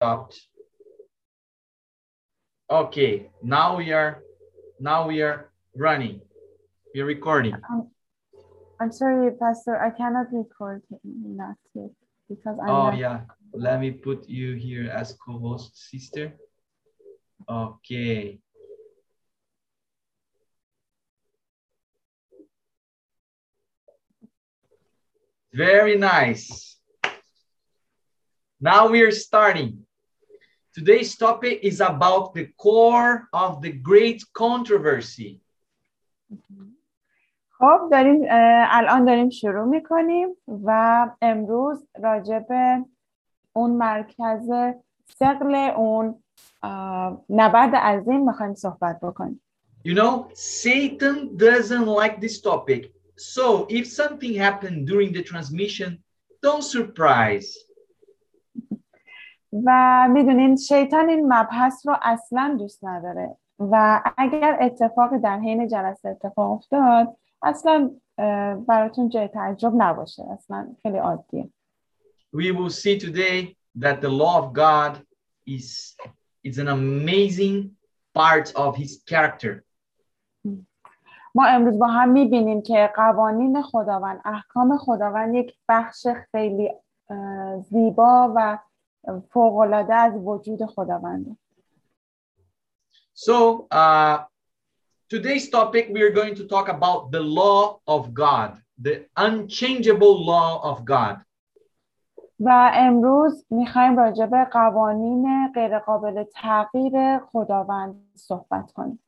stopped. Okay, now we are now we are running. We're recording. Um, I'm sorry, Pastor, I cannot record not yet because I'm Oh yeah, let me put you here as co-host, sister. Okay. Very nice. Now we are starting. Today's topic is about the core of the great controversy. خب داریم اه، الان داریم شروع میکنیم و امروز راجع به اون مرکز سقل اون اه، نبرد عظیم میخوایم صحبت بکنیم You know, Satan doesn't like this topic. So if something happened during the transmission, don't surprise. و می‌دونین شیطان این مبحث رو اصلا دوست نداره. و اگر اتفاقی در حین جلسه اتفاق افتاد اصلا براتون جای تعجب نباشه. اصلا خیلی عادیه. We will see today that the law of God is, is an amazing part of his character. ما امروز با هم می‌بینیم که قوانین خداوند احکام خداوند یک بخش خیلی زیبا و فوقالعاده از وجود خداونده So uh, today's topic, we are going to talk about the law of God, the unchangeable law of God. و امروز میخوایم راجع به قوانین غیرقابل تغییر خداوند صحبت کنیم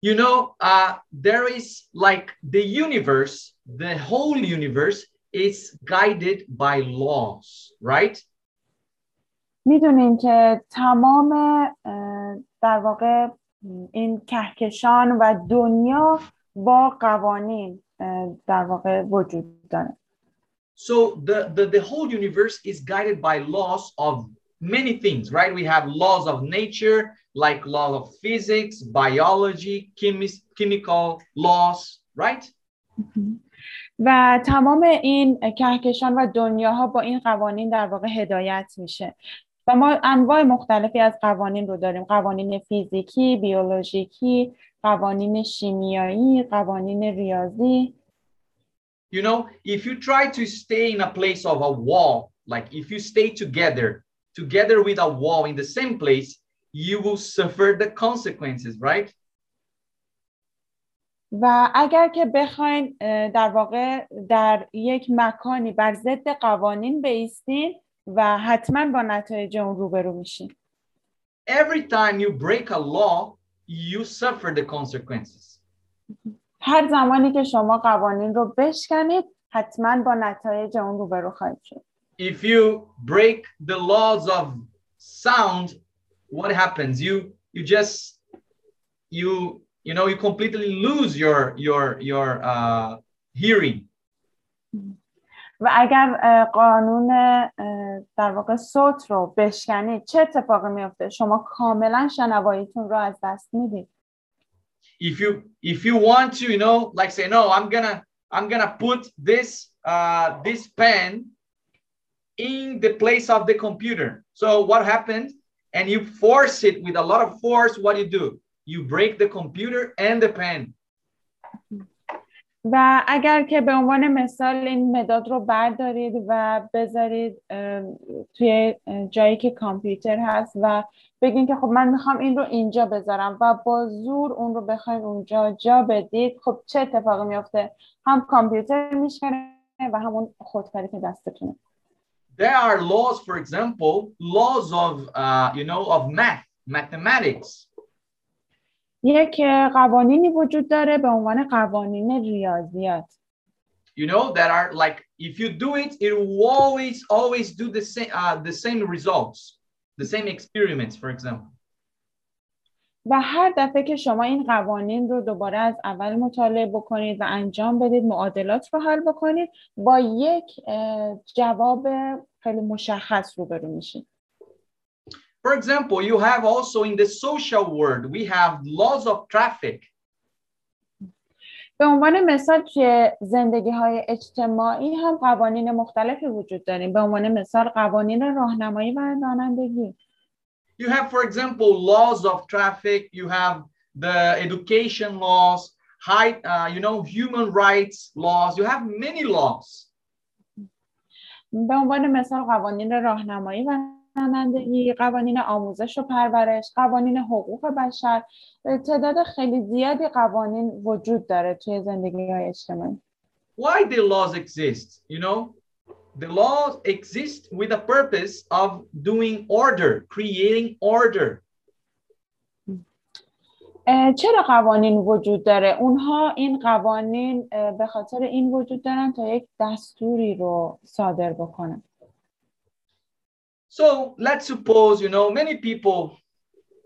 You know, uh, there is like the universe, the whole universe is guided by laws, right? میدونیم که تمام اه، در واقع این کهکشان و دنیا با قوانین اه، در واقع وجود داره So the, the, the whole universe is guided by laws of many things, right? We have laws of nature, like laws of physics, biology, chemis, chemical laws, right? و تمام این کهکشان و دنیاها با این قوانین در واقع هدایت میشه. و ما انواع مختلفی از قوانین رو داریم. قوانین فیزیکی، بیولوژیکی، قوانین شیمیایی، قوانین ریاضی. You know, if you try to stay in a place of a wall, like if you stay together, together with a wall in the same place, you will suffer the consequences, right? و اگر که بخواین در واقع در یک مکانی بر ضد قوانین بیستین و حتما با نتایج اون روبرو میشین Every time you break a law, you suffer the consequences. هر زمانی که شما قوانین رو بشکنید حتما با نتایج اون روبرو خواهید شد If you break the laws of sound, what happens? You you just you you know you completely lose your your your uh, hearing. و اگر اه، قانون اه، در واقع صوت رو بشکنید چه اتفاقی میفته شما کاملا شنواییتون رو از دست میدید if you if you want to you know like say no i'm gonna i'm gonna put this uh this pen in the place of the computer so what happened and you force it with a lot of force what you do You break the computer and the pen. و اگر که به عنوان مثال این مداد رو بردارید و بذارید توی جایی که کامپیوتر هست و بگین که خب من می‌خوام این رو اینجا بذارم و با زور اون رو بخواین اونجا جا بدید خب چه اتفاقی میفته؟ هم کامپیوتر میشکنه و همون خودکاری که دستتونه. There are laws for example laws of uh, you know of math mathematics. یک قوانینی وجود داره به عنوان قوانین ریاضیات. You know that are like if you do it it will always always do the same uh, the same results the same experiments for example. و هر دفعه که شما این قوانین رو دوباره از اول مطالعه بکنید و انجام بدید معادلات رو حل بکنید با یک جواب خیلی مشخص روبرو میشید. For example, you have also in the social world, we have laws of traffic. به عنوان مثال توی زندگی های اجتماعی هم قوانین مختلفی وجود داریم به عنوان مثال قوانین راهنمایی و رانندگی You have, for example, laws of traffic. You have the education laws, high, uh, you know, human rights laws. You have many laws. به عنوان مثال قوانین راهنمایی و رانندگی قوانین آموزش و پرورش قوانین حقوق بشر تعداد خیلی زیادی قوانین وجود داره توی زندگی های اجتماعی Why the laws exist? You know, the laws exist with the purpose of doing order, creating order. چرا قوانین وجود داره؟ اونها این قوانین به خاطر این وجود دارن تا یک دستوری رو صادر بکنن So let's suppose, you know, many people,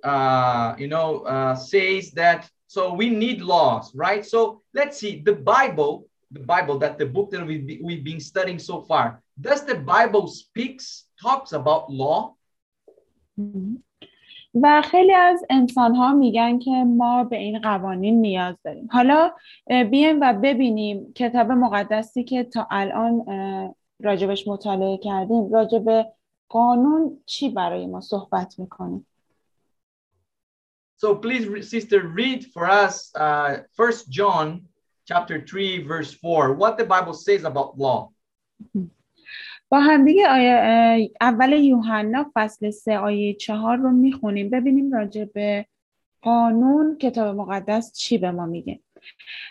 uh, you know, uh, says that, so we need laws, right? So let's see, the Bible, the Bible, that the book that we've, be- we've been studying so far, does the Bible speaks, talks about law? و خیلی از انسان ها میگن که ما به این قوانین نیاز داریم حالا اه، بیایم و ببینیم کتاب مقدسی که تا الان اه، راجبش مطالعه کردیم راجب قانون چی برای ما صحبت می‌کنه؟ So please, sister, read for us uh, First John chapter 3, verse 4, what the Bible says about law. با همدیگه آیه اه، اول یوحنا فصل سه آیه چهار رو می‌خونیم. ببینیم راجع به قانون کتاب مقدس چی به ما میگه.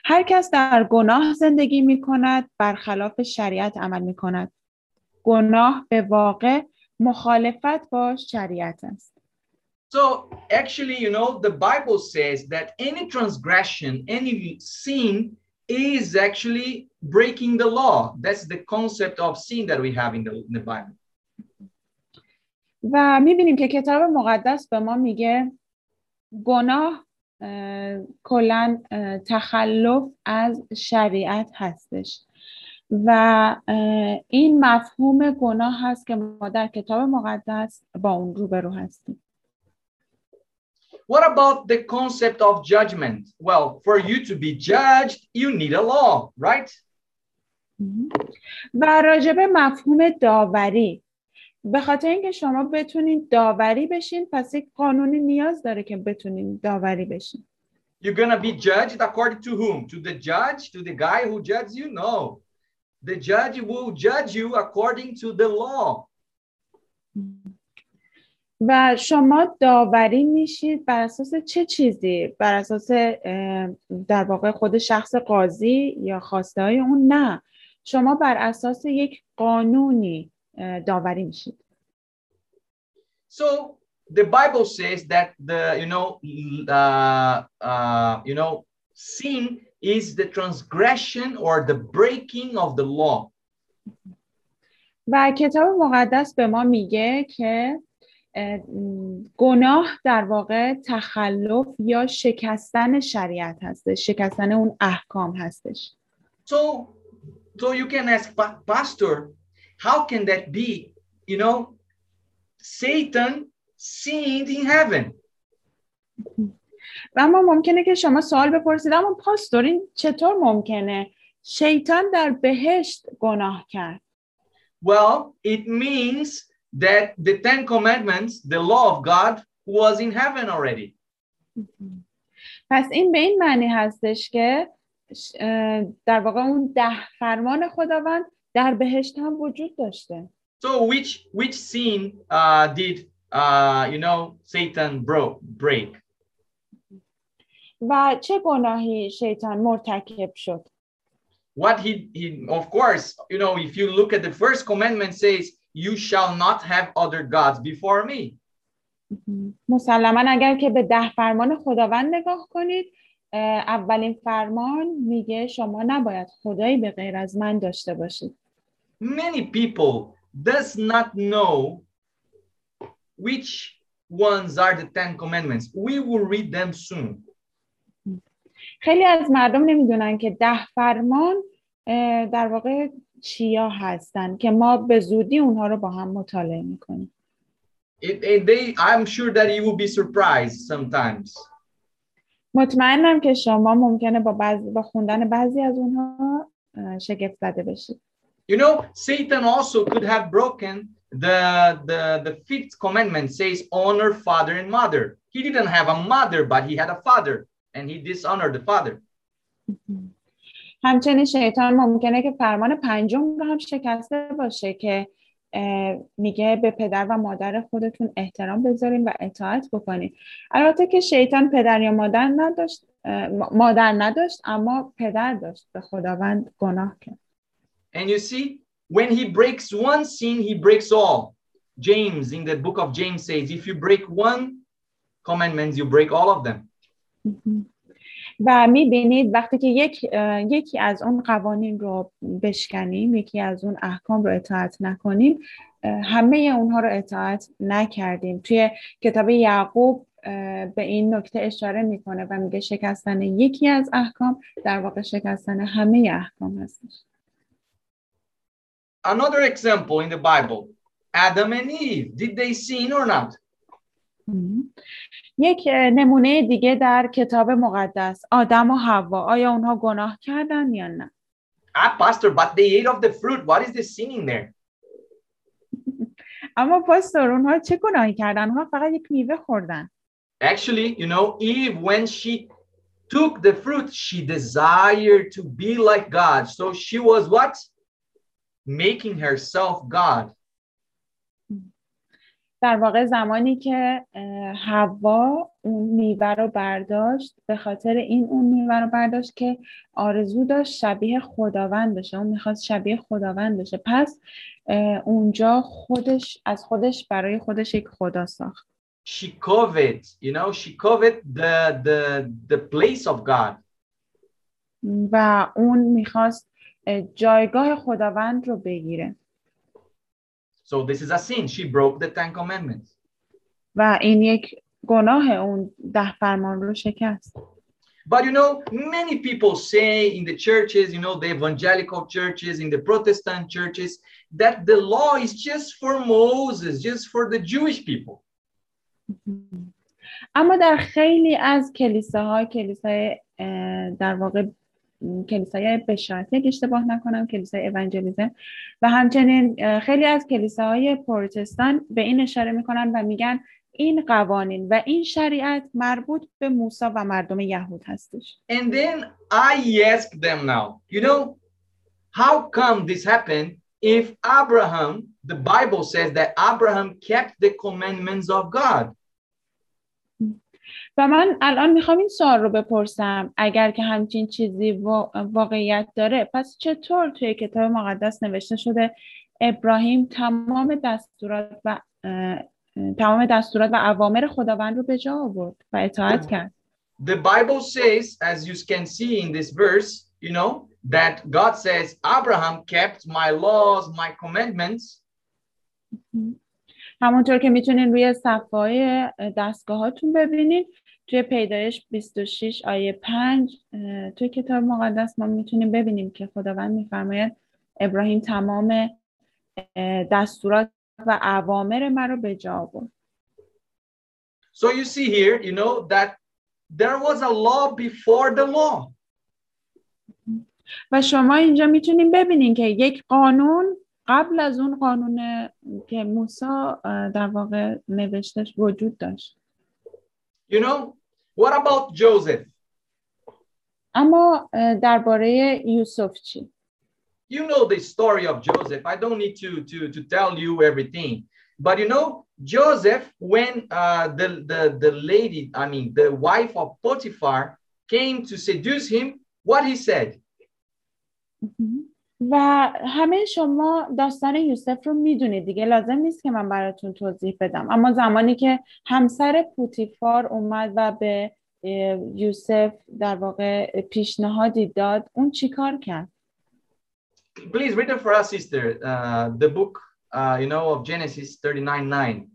هر کس در گناه زندگی می‌کند برخلاف شریعت عمل می‌کند. گناه به واقع مخالفت با شریعت است So actually, you know, the Bible says that any transgression, any sin is actually breaking the law. That's the concept of sin that we have in the, in the Bible. و می‌بینیم که کتاب مقدس به ما میگه گناه اه، کلا تخلف از شریعت هستش و این مفهوم گناه هست که ما در کتاب مقدس با اون روبرو هستیم What about the concept of judgment? Well, for you to be judged, you need a law, right? و راجب مفهوم داوری به خاطر اینکه شما بتونید داوری بشین پس یک قانونی نیاز داره که بتونید داوری بشین You're to be judged according to whom? To the judge? To the guy who judges you? No. The judge will judge you according to the law. و شما داوری میشید بر اساس چه چیزی؟ بر اساس در واقع خود شخص قاضی یا خواسته های اون نه شما بر اساس یک قانونی داوری میشید So the Bible says that the you know uh, uh, you know sin is the transgression or the breaking of the law. و کتاب مقدس به ما میگه که گناه در واقع تخلف یا شکستن شریعت هستش شکستن اون احکام هستش So so you can ask "Pa- pastor, how can that be? You know, Satan sinned in heaven. و اما ممکنه که شما سوال بپرسید اما پاستور این چطور ممکنه شیطان در بهشت گناه کرد Well, it means that the Ten Commandments, the law of God, was in heaven already. پس این به این معنی هستش که در واقع اون ده فرمان خداوند در بهشت هم وجود داشته So which which sin uh, did uh, you know Satan broke break? و چه گناهی شیطان مرتکب شد What he he of course you know if you look at the first commandment says you shall not have other gods before me. مسلما اگر که به ده فرمان خداوند نگاه کنید اولین فرمان میگه شما نباید خدایی به غیر از من داشته باشید Many people does not know which ones are the Ten Commandments. We will read them soon. خیلی از مردم نمی‌دونن که ده فرمان در واقع چیا هستن که ما به زودی اونها رو با هم مطالعه می‌کنیم It, it- they, I'm sure that you will be surprised sometimes. مطمئنم که شما ممکنه با بعض با خوندن بعضی از اونها شگفت زده بشید. You know, Satan also could have broken the, the, the fifth commandment says honor father and mother. He didn't have a mother, but he had a father and he dishonored the father. همچنین شیطان ممکنه که فرمان پنجم رو هم شکسته باشه که میگه به پدر و مادر خودتون احترام بذارین و اطاعت بکنین. البته که شیطان پدر یا مادر نداشت مادر نداشت اما پدر داشت. به خداوند گناه کرد. And you see when he breaks one sin he breaks all. James in the book of James says if you break one commandment you break all of them. و می‌بینید وقتی که یک یکی از اون قوانین رو بشکنیم یکی از اون احکام رو اطاعت نکنیم همه اونها رو اطاعت نکردیم. توی کتاب یعقوب به این نکته اشاره می‌کنه و میگه شکستن یکی از احکام در واقع شکستن همه احکام هستش. Another example in the Bible. Adam and Eve did they sin or not? یک نمونه دیگه در کتاب مقدس آدم و حوا آیا اونها گناه کردن یا نه Ah, pastor, but they ate of the fruit. What is the sin in there? اما پاستور اونها چه گناهی کردن اونها فقط یک میوه خوردن Actually, you know, Eve, when she took the fruit, she desired to be like God. So she was what? Making herself God. در واقع زمانی که حوا اون میوه رو برداشت به خاطر این اون میوه رو برداشت که آرزو داشت شبیه خداوند بشه. اون می‌خواست شبیه خداوند بشه. پس اونجا خودش از خودش برای خودش یک خدا ساخت. She coveted, you know, she coveted the, the, the place of God. و اون می‌خواست جایگاه خداوند رو بگیره. So this is a sin. She broke the Ten Commandments. و این یک گناه اون ده فرمان رو شکست But you know, many people say in the churches, you know, the evangelical churches, in the Protestant churches, that the law is just for Moses, just for the Jewish people. اما در خیلی از کلیساها کلیسای در واقع کلیسای بشارت یک اشتباه نکنم کلیسای اونجلیزم و همچنین خیلی از کلیساهای پروتستان به این اشاره می‌کنن و میگن این قوانین و این شریعت مربوط به موسی و مردم یهود هستش And then I ask them now, you know, how come this happened if Abraham, the Bible says that Abraham kept the commandments of God? و من الان می‌خوام این سوال رو بپرسم. اگر که همچین چیزی واقعیت داره پس چطور توی کتاب مقدس نوشته شده ابراهیم تمام دستورات و تمام دستورات و اوامر خداوند رو به جا آورد و اطاعت کرد؟ The Bible says, as you can see in this verse, you know, that God says, Abraham kept my laws, my commandments. همونطور که می‌تونین روی صفحه دستگاهاتون ببینین توی پیدایش 26 آیه 5 توی کتاب مقدس ما می‌تونیم ببینیم که خداوند میفرماید ابراهیم تمام دستورات و اوامر من رو به جا آورد So you see here, you know, that there was a law before the law. و شما اینجا می‌تونیم ببینین که یک قانون قبل از اون قانون که موسی در واقع نوشتش وجود داشت You know, what about Joseph? اما درباره یوسف چی You know the story of Joseph. I don't need to, to, to tell you everything. But you know, Joseph, when uh, the, the, the lady, I mean, the wife of Potiphar came to seduce him, what he said? و همه شما داستان یوسف رو می‌دونید دیگه. لازم نیست که من براتون توضیح بدم. اما زمانی که همسر پوتیفار اومد و به یوسف در واقع پیشنهادی داد اون چیکار کرد؟ Please read it for us, sister. Uh, the book, uh, you know, of Genesis 39:9.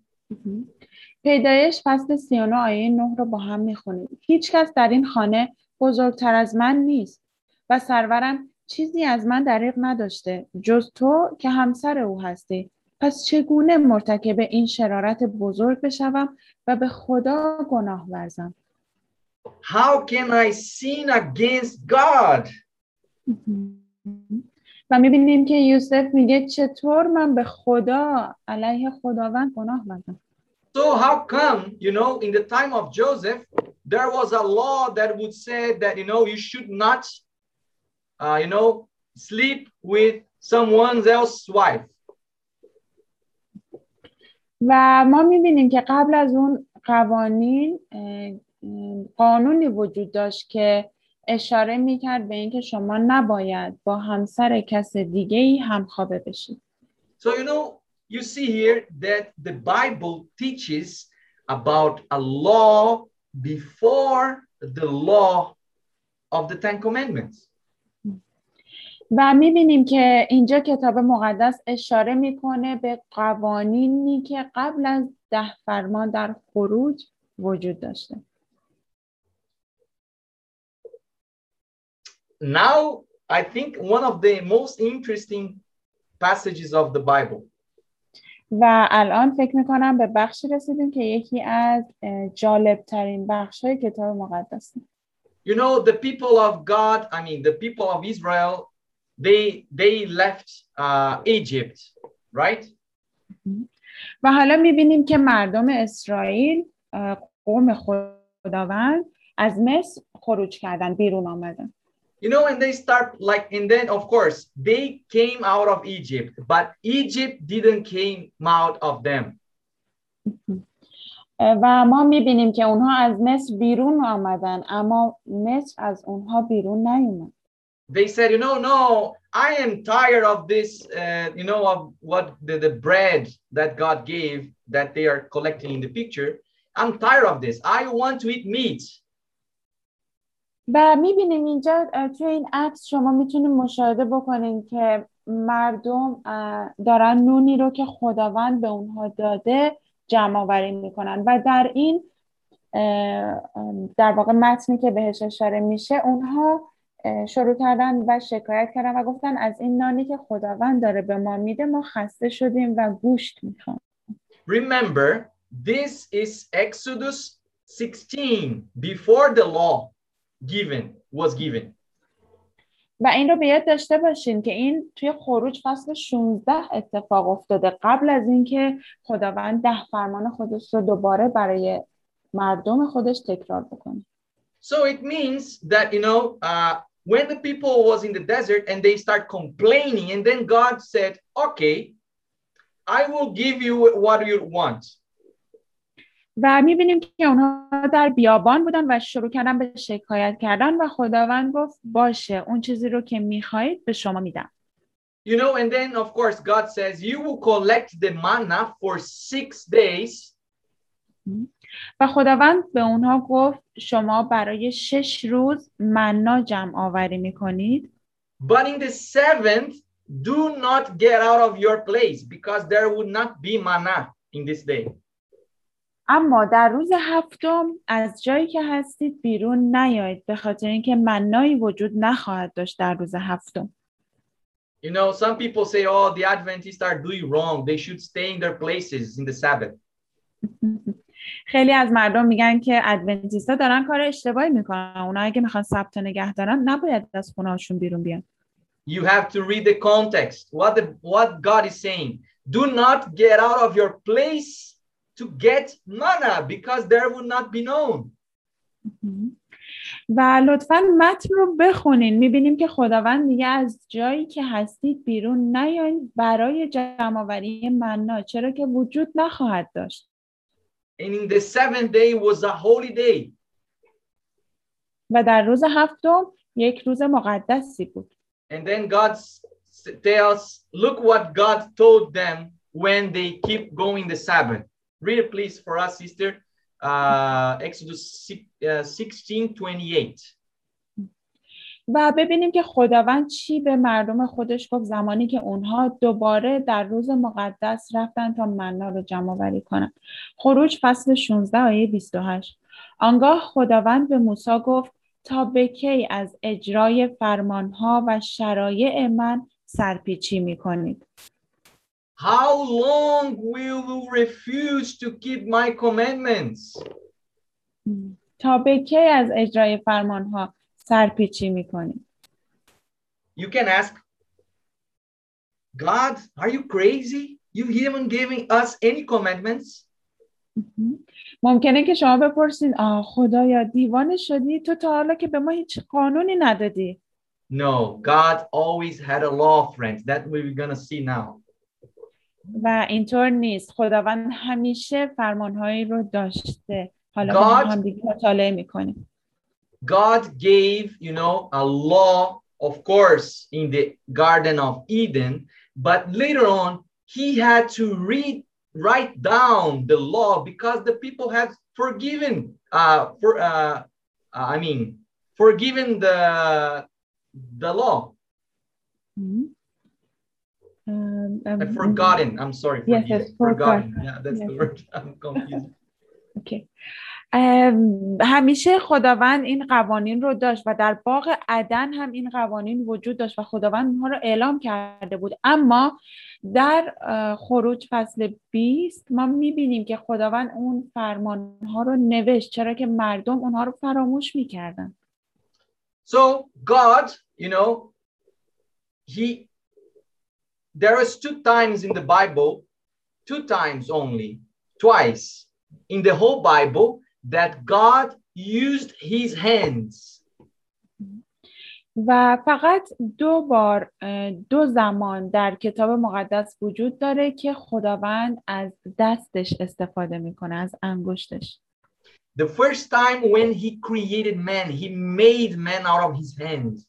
پیدایش فصل 39 آیه 9 رو با هم می‌خونیم. هیچ کس در این خانه بزرگتر از من نیست و سرورم چیزی از من دریغ نداشته جز تو که همسر او هستی. پس چگونه مرتکب این شرارت بزرگ بشوم و به خدا گناه ورزم؟ How can I sin against God? و می‌بینیم که یوسف میگه چطور من به خدا علیه خداوند گناه بندم So how come, you know, in the time of Joseph, there was a law that would say that, you know, you should not, uh, you know, sleep with someone else's wife. و ما میبینیم که قبل از اون قوانین اه، اه، قانونی وجود داشت که اشاره میکرد به اینکه شما نباید با همسر کس دیگه ای همخوابه بشید So, you know, you see here that the Bible teaches about a law before the law of the Ten Commandments. و می‌بینیم که اینجا کتاب مقدس اشاره می‌کنه به قوانینی که قبل از ده فرمان در خروج وجود داشته Now, I think one of the most interesting passages of the Bible. و الان فکر می‌کنم به بخشی رسیدیم که یکی از جالب ترین بخش های کتاب مقدس You know, the people of God, I mean, the people of Israel, they they left uh, Egypt, right? و حالا می‌بینیم که مردم اسرائیل قوم خداوند از مصر خروج کردن بیرون آمدن You know, and they start like, and then of course they came out of Egypt, but Egypt didn't came out of them. و ما می‌بینیم که اونها از مصر بیرون آمدن اما مصر از اونها بیرون نیومد They said, you know, no, I am tired of this, uh, you know, of what the, the bread that God gave that they are collecting in the picture. I'm tired of this. I want to eat meat. و می‌بینیم اینجا توی این عکس شما می‌تونید مشاهده بکنین که مردم دارن نونی رو که خداوند به اونها داده جمع آوری می‌کنن و در این در واقع متنی که بهش اشاره میشه اونها شروع کردن و شکایت کردن و گفتن از این نانی که خداوند داره به ما میده ما خسته شدیم و گوشت می‌خوام. Remember, this is Exodus 16 before the law given was given. و این رو به یاد داشته باشین که این توی خروج فصل 16 اتفاق افتاده. قبل از اینکه خداوند ده فرمان خودش رو دوباره برای مردم خودش تکرار بکنه. So it means that you know uh, when the people was in the desert and they start complaining, and then God said, "Okay, I will give you what you want." و میبینیم که اونها در بیابان بودن و شروع کردن به شکایت کردن و خداوند گفت باشه اون چیزی رو که میخواهید به شما میدم You know, and then of course God says, "You will collect the manna for six days, و خداوند به اونها گفت شما برای شش روز منا جمع آوری می‌کنید but in the seventh, do not get out of your place, because there would not be manna in this day." اما در روز هفتم از جایی که هستید بیرون نیایید به خاطر اینکه منایی وجود نخواهد داشت در روز هفتم You know, some people say, "Oh, the Adventists are doing wrong. They should stay in their places in the Sabbath." خیلی از مردم میگن که ادونتیستا دارن کار اشتباهی می‌کنن. اونا اگه می‌خوان ثبت نگه دارن نباید از خونهاشون بیرون بیان. You have to read the context. What the what god is saying. Do not get out of your place to get manna because there will not be known. و لطفا متن رو بخونین. می‌بینیم که خداوند میگه از جایی که هستید بیرون نیاین برای جمعآوری منا چرا که وجود نخواهد داشت. and in the seventh day was a holy day و در روز هفتم یک روز مقدسی بود and then god s- tells look what god told them when they keep going the sabbath read it please for us sister uh, exodus six- uh, 16 28 و ببینیم که خداوند چی به مردم خودش گفت زمانی که اونها دوباره در روز مقدس رفتن تا منا رو جمع آوری کنند. خروج فصل 16 آیه 28 آنگاه خداوند به موسی گفت تا به کی از اجرای فرمانها و شرایع من سرپیچی می کنید How long will you refuse to keep my commandments? تا به کی از اجرای فرمان ها سرپیچی می‌کنیم You can ask, God, are you crazy? You haven't given us any commandments. ممکنه که شما بپرسید آه خدایا دیوانه شدی تو تا حالا که به ما هیچ قانونی ندادی No, God always had a law, friends. That we're gonna see now. و اینطور نیست خداوند همیشه فرمانهایی رو داشته حالا God- هم دیگه مطالعه می‌کنیم God gave, you know, a law, of course, in the Garden of Eden, but later on, he had to read, write down the law because the people had forgiven, uh, for, uh, I mean, forgiven the, the law. Mm -hmm. um, um, I've hmm. forgotten. I'm sorry. Yes, yes, forgotten. forgotten. Yeah, that's yes. the word. I'm confused. okay. همیشه خداوند این قوانین رو داشت و در باغ عدن هم این قوانین وجود داشت و خداوند اونها رو اعلام کرده بود. اما در خروج فصل 20 ما می‌بینیم که خداوند اون فرمان ها رو نوشت چرا که مردم اونها رو فراموش می‌کردن. So God, you know, he there is two times in the Bible, two times only, twice in the whole Bible that God used his hands. و فقط دو بار دو زمان در کتاب مقدس وجود داره که خداوند از دستش استفاده می‌کنه از انگشتش The first time when he created man, he made man out of his hands.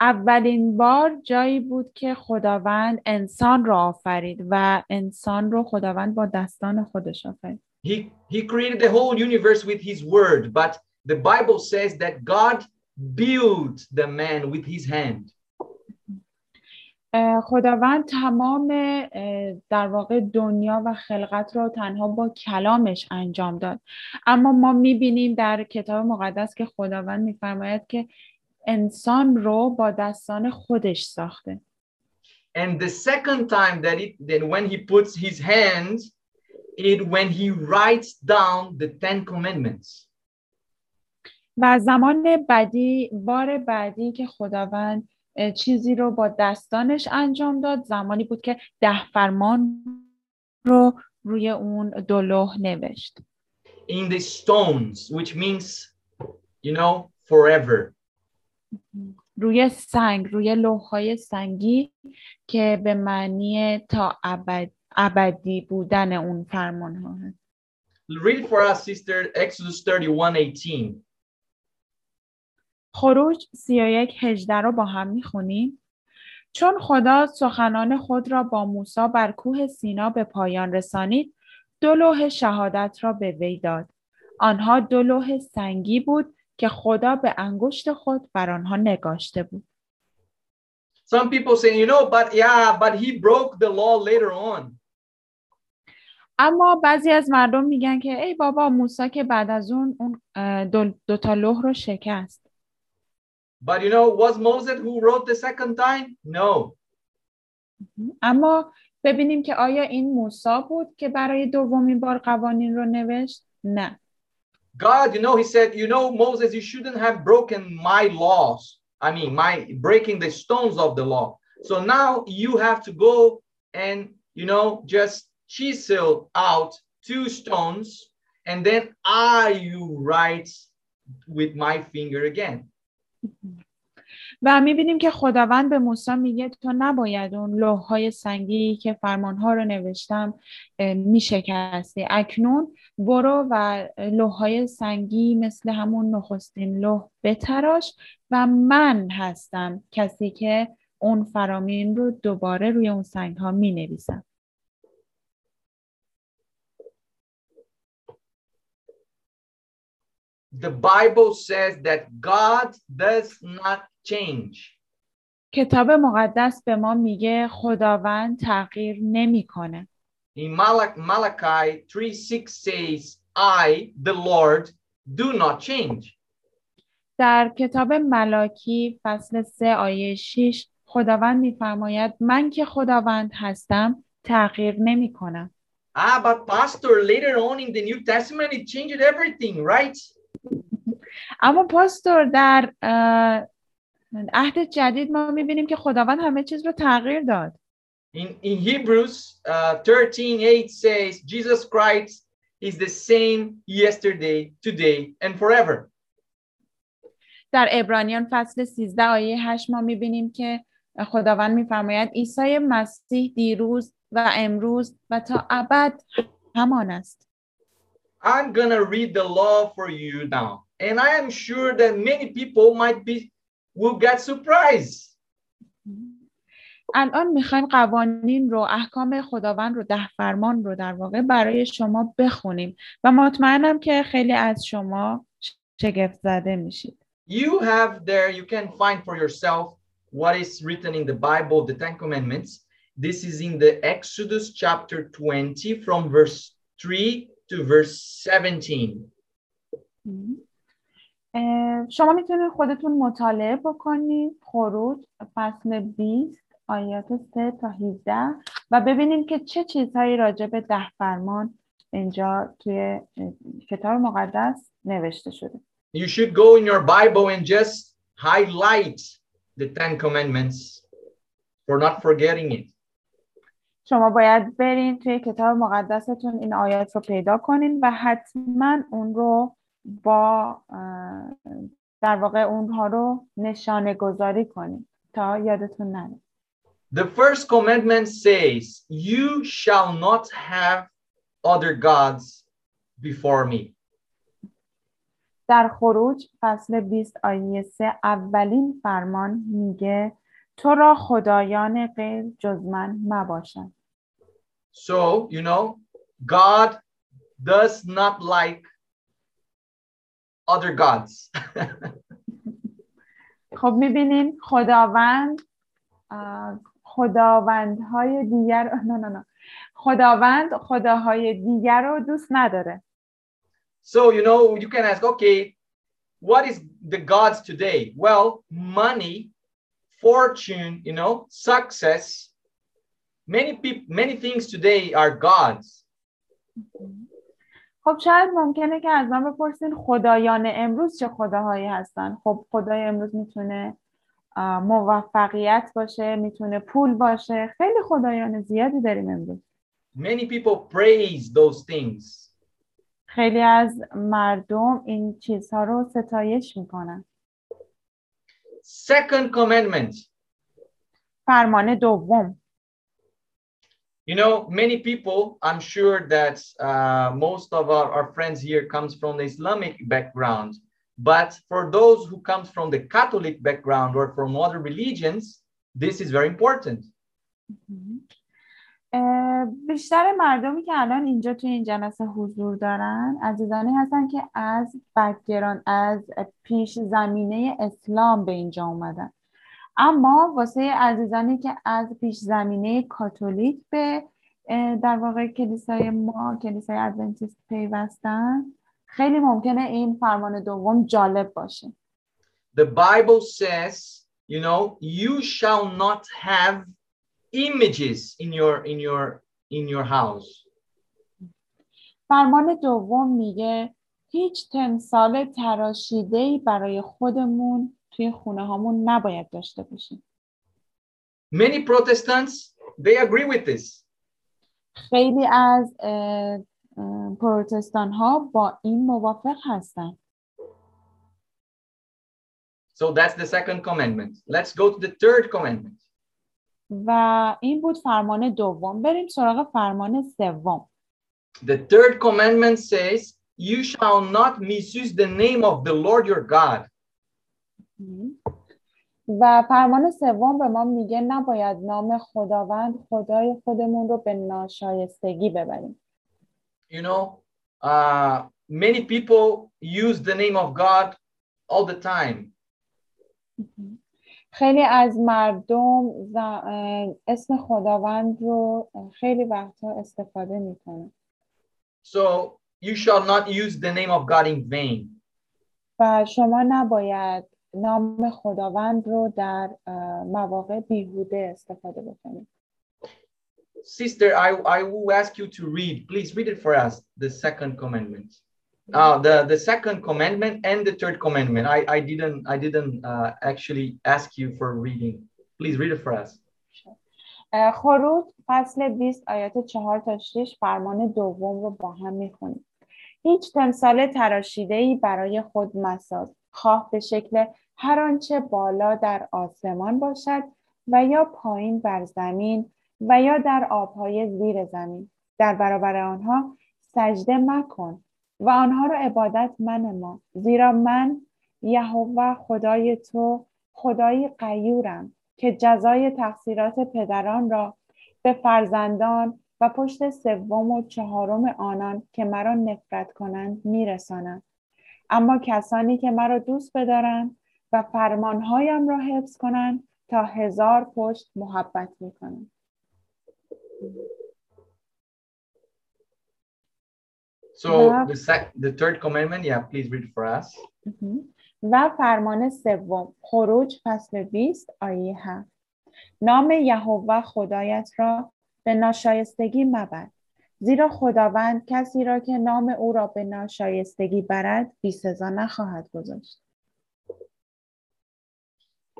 اولین بار جایی بود که خداوند انسان را آفرید و انسان رو خداوند با دستان خودش آفرید He he created the whole universe with his word, but the Bible says that God built the man with his hand. خداوند تمام در واقع دنیا و خلقت را تنها با کلامش انجام داد اما ما می‌بینیم در کتاب مقدس که خداوند میفرماید که انسان رو با دستان خودش ساخته And the second time that it then when he puts his hands, it when he writes down the Ten Commandments. و زمان بعدی بار بعدی که خداوند چیزی رو با دستانش انجام داد زمانی بود که ده فرمان رو روی اون دو لوح نوشت in the stones, which means, you know, forever. روی سنگ روی لوح‌های سنگی که به معنی تا ابد ابدی بودن اون فرمان ها هست. Read for us, sister, Exodus 31 18. خروج 31 18 رو با هم می‌خونیم چون خدا سخنان خود را با موسی بر کوه سینا به پایان رسانید دو لوح شهادت را به وی داد آنها دو لوح سنگی بود که خدا به انگشت خود بر آنها نگاشته بود Some people say, you know, but yeah, but he broke the law later on. اما بعضی از مردم میگن که ای بابا موسی که بعد از اون اون دو, تا لوح رو شکست But you know, was Moses who wrote the second time? No. اما ببینیم که آیا این موسی بود که برای دومین بار قوانین رو نوشت نه God, you know, he said, you know, Moses, you shouldn't have broken my laws. I mean, my breaking the stones of the law. So now you have to go and, you know, just chisel out two stones and then I you write with my finger again. و می‌بینیم که خداوند به موسی میگه تو نباید اون لوحهای سنگی که فرمانها رو نوشتم میشکستی اکنون برو و لوحهای سنگی مثل همون نخستین لوح بتراش و من هستم کسی که اون فرامین رو دوباره روی اون سنگ ها می نویسم The Bible says that God does not change. کتاب مقدس به ما میگه خداوند تغییر نمی‌کنه. In Malach- Malachi 3 6 says, I, the Lord, do not change. در کتاب ملاکی فصل 3 آیه 6 خداوند میفرماید من که خداوند هستم تغییر نمی کنم. Ah, but pastor, later on in the New Testament, it changed everything, right? اما پاستور در عهد جدید ما می‌بینیم که خداوند همه چیز رو تغییر داد In, in Hebrews uh, 13 8 says, Jesus Christ is the same yesterday, today, and forever. در عبرانیان فصل 13 آیه 8 ما می‌بینیم که خداوند میفرماید عیسی مسیح دیروز و امروز و تا ابد همان است I'm gonna read the law for you now. And I am sure that many people might be will get surprised. الان میخوایم قوانین رو احکام خداوند رو ده فرمان رو در واقع برای شما بخونیم و مطمئنم که خیلی از شما شگفت زده میشید You have there, you can find for yourself what is written in the Bible, the Ten Commandments. This is in the Exodus chapter 20 from verse 3 to verse 17. اه، شما می‌تونید خودتون مطالعه بکنید خروج فصل 20 آیات 3 تا 17 و ببینید که چه چیزهایی راجع به ده فرمان اینجا توی کتاب مقدس نوشته شده You should go in your Bible and just highlight the Ten Commandments for not forgetting it. شما باید برین توی کتاب مقدستون این آیات رو پیدا کنین و حتما اون رو با در واقع اونها رو نشانه گذاری کنین تا یادتون نره The first commandment says, You shall not have other gods before me. در خروج فصل 20 آیه 3 اولین فرمان میگه تو را خدایان غیر جز من مباشند So, you know, God does not like other gods. خب می‌بینین خداوند خداوندهای دیگر نه نه نه خداوند خداهای دیگر رو دوست نداره so, you know, you can ask, okay, what is the gods today? Well, money, fortune, you know, success. Many people, many things today are gods. خب شاید ممکنه که از من بپرسین خدایان امروز چه خداهایی هستن خب خدای امروز می‌تونه موفقیت باشه می‌تونه پول باشه خیلی خدایان زیادی داریم امروز Many people praise those things. خیلی از مردم این چیزها رو ستایش می‌کنن Second commandment. فرمان دوم You know, many people, I'm sure that uh, most of our, our friends here comes from the Islamic background. But for those who comes from the Catholic background or from other religions, this is very important. اه، بیشتر مردمی که الان اینجا توی این جلسه حضور دارن عزیزانی هستن که از background از پیش زمینه اسلام به اینجا اومدن. اما واسه عزیزانی که از پیش زمینه کاتولیک به در واقع کلیسای ما کلیسای ادونتیست پیوستن خیلی ممکنه این فرمان دوم جالب باشه. The Bible says, you know, you shall not have images in your in your in your house. فرمان دوم میگه هیچ تمثال تراشیده برای خودمون توی خونه هامون نباید داشته باشیم Many Protestants they agree with this. خیلی از اه، اه، پروتستان ها با این موافق هستن So that's the second commandment. Let's go to the third commandment. و این بود فرمان دوم بریم سراغ فرمان سوم The third commandment says, You shall not misuse the name of the Lord your God. و فرمان سوم به ما میگه نباید نام خداوند خدای خودمون رو به ناشایستگی ببریم You know, uh, many people use the name of God all the time. خیلی از مردم اسم خداوند رو خیلی وقتا استفاده می‌کنن So you shall not use the name of God in vain. و شما نباید نام خداوند رو در مواقع بیهوده استفاده بکنید sister, I, I will ask you to read. Please read it for us, the second commandment. Uh, the, the second commandment and the third commandment. I, I didn't I didn't uh, actually ask you for reading. Please read it for us. اه، خروج فصل 20 آیات 4 تا 6 فرمان دوم رو با هم می‌خونیم هیچ تمثال تراشیده ای برای خود مساز خواه به شکل هر آنچه بالا در آسمان باشد و یا پایین بر زمین و یا در آبهای زیر زمین در برابر آنها سجده مکن و آنها را عبادت منما زیرا من یهوه خدای تو خدایی قیورم که جزای تقصیرات پدران را به فرزندان و پشت سوم و چهارم آنان که مرا نفرت کنند میرسانم. اما کسانی که مرا دوست بدارند و فرمانهایم را حفظ کنند تا هزار پشت محبت می‌کنند So Wow. the sec the third commandment, yeah, please read for us. و فرمان سوم خروج فصل 20 آیه 7 نام یهوه خدایت را به ناشایستگی مبر زیرا خداوند کسی را که نام او را به ناشایستگی برد بی سزا نخواهد گذاشت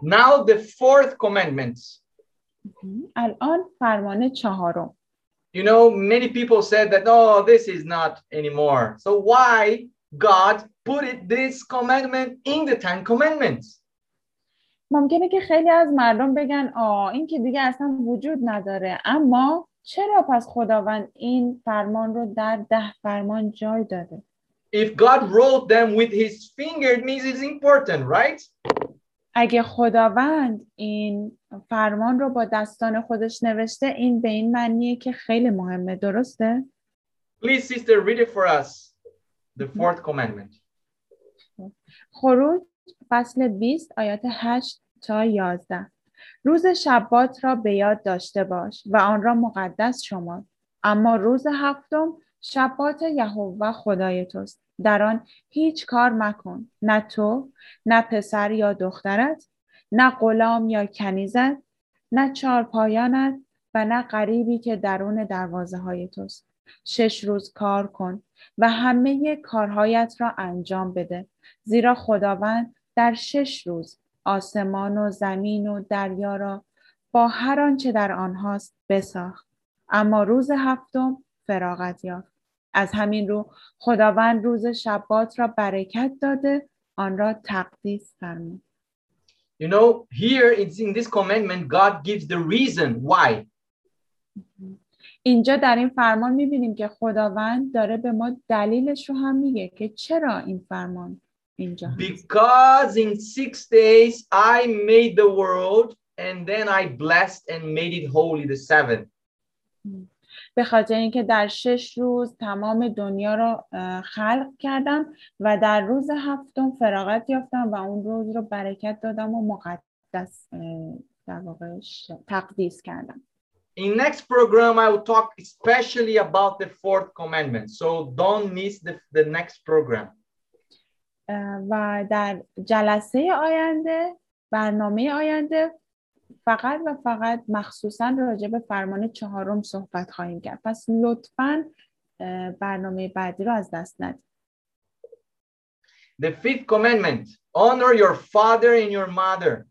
Now the fourth commandment. الان فرمان چهارم You know, many people said that, oh, this is not anymore. So why God put it this commandment in the Ten Commandments? ممکنه که خیلی از مردم بگن آه این که دیگه اصلا وجود نداره اما چرا پس خداوند این فرمان رو در ده فرمان جای داده If God wrote them with his finger, it means it's important, right? اگه خداوند این فرمان رو با دستان خودش نوشته این به این معنیه که خیلی مهمه درسته؟ Please, sister, read it for us. The fourth commandment. خروج فصل 20 آیات 8 تا 11 روز شبات را به یاد داشته باش و آن را مقدس شمار اما روز هفتم شبات یهوه خدای توست در آن هیچ کار مکن نه تو نه پسر یا دخترت نه غلام یا کنیزت نه چارپایانت و نه غریبی که درون دروازه های توست. شش روز کار کن و همه کارهایت را انجام بده. زیرا خداوند در شش روز آسمان و زمین و دریا را با هر آنچه در آنهاست بساخت. اما روز هفتم فراغت یافت. از همین رو خداوند روز شبات را برکت داده آن را تقدیس فرمود. You know, here it's in this commandment, God gives the reason why. اینجا در این فرمان میبینیم که خداوند داره به ما دلیلش رو هم میگه که چرا این فرمان اینجا هست. Because in six days I made the world and then I blessed and made it holy the seventh. به خاطر اینکه در شش روز تمام دنیا را اه، خلق کردم و در روز هفتم فراغت یافتم و اون روز رو برکت دادم و مقدس در واقع تقدیس کردم In next program, I will talk especially about the fourth commandment. So don't miss the, the next program. و در جلسه آینده برنامه آینده فقط و فقط مخصوصا راجع به فرمان چهارم صحبت خواهیم کرد پس لطفا برنامه بعدی رو از دست ندید The fifth commandment honor your father and your mother.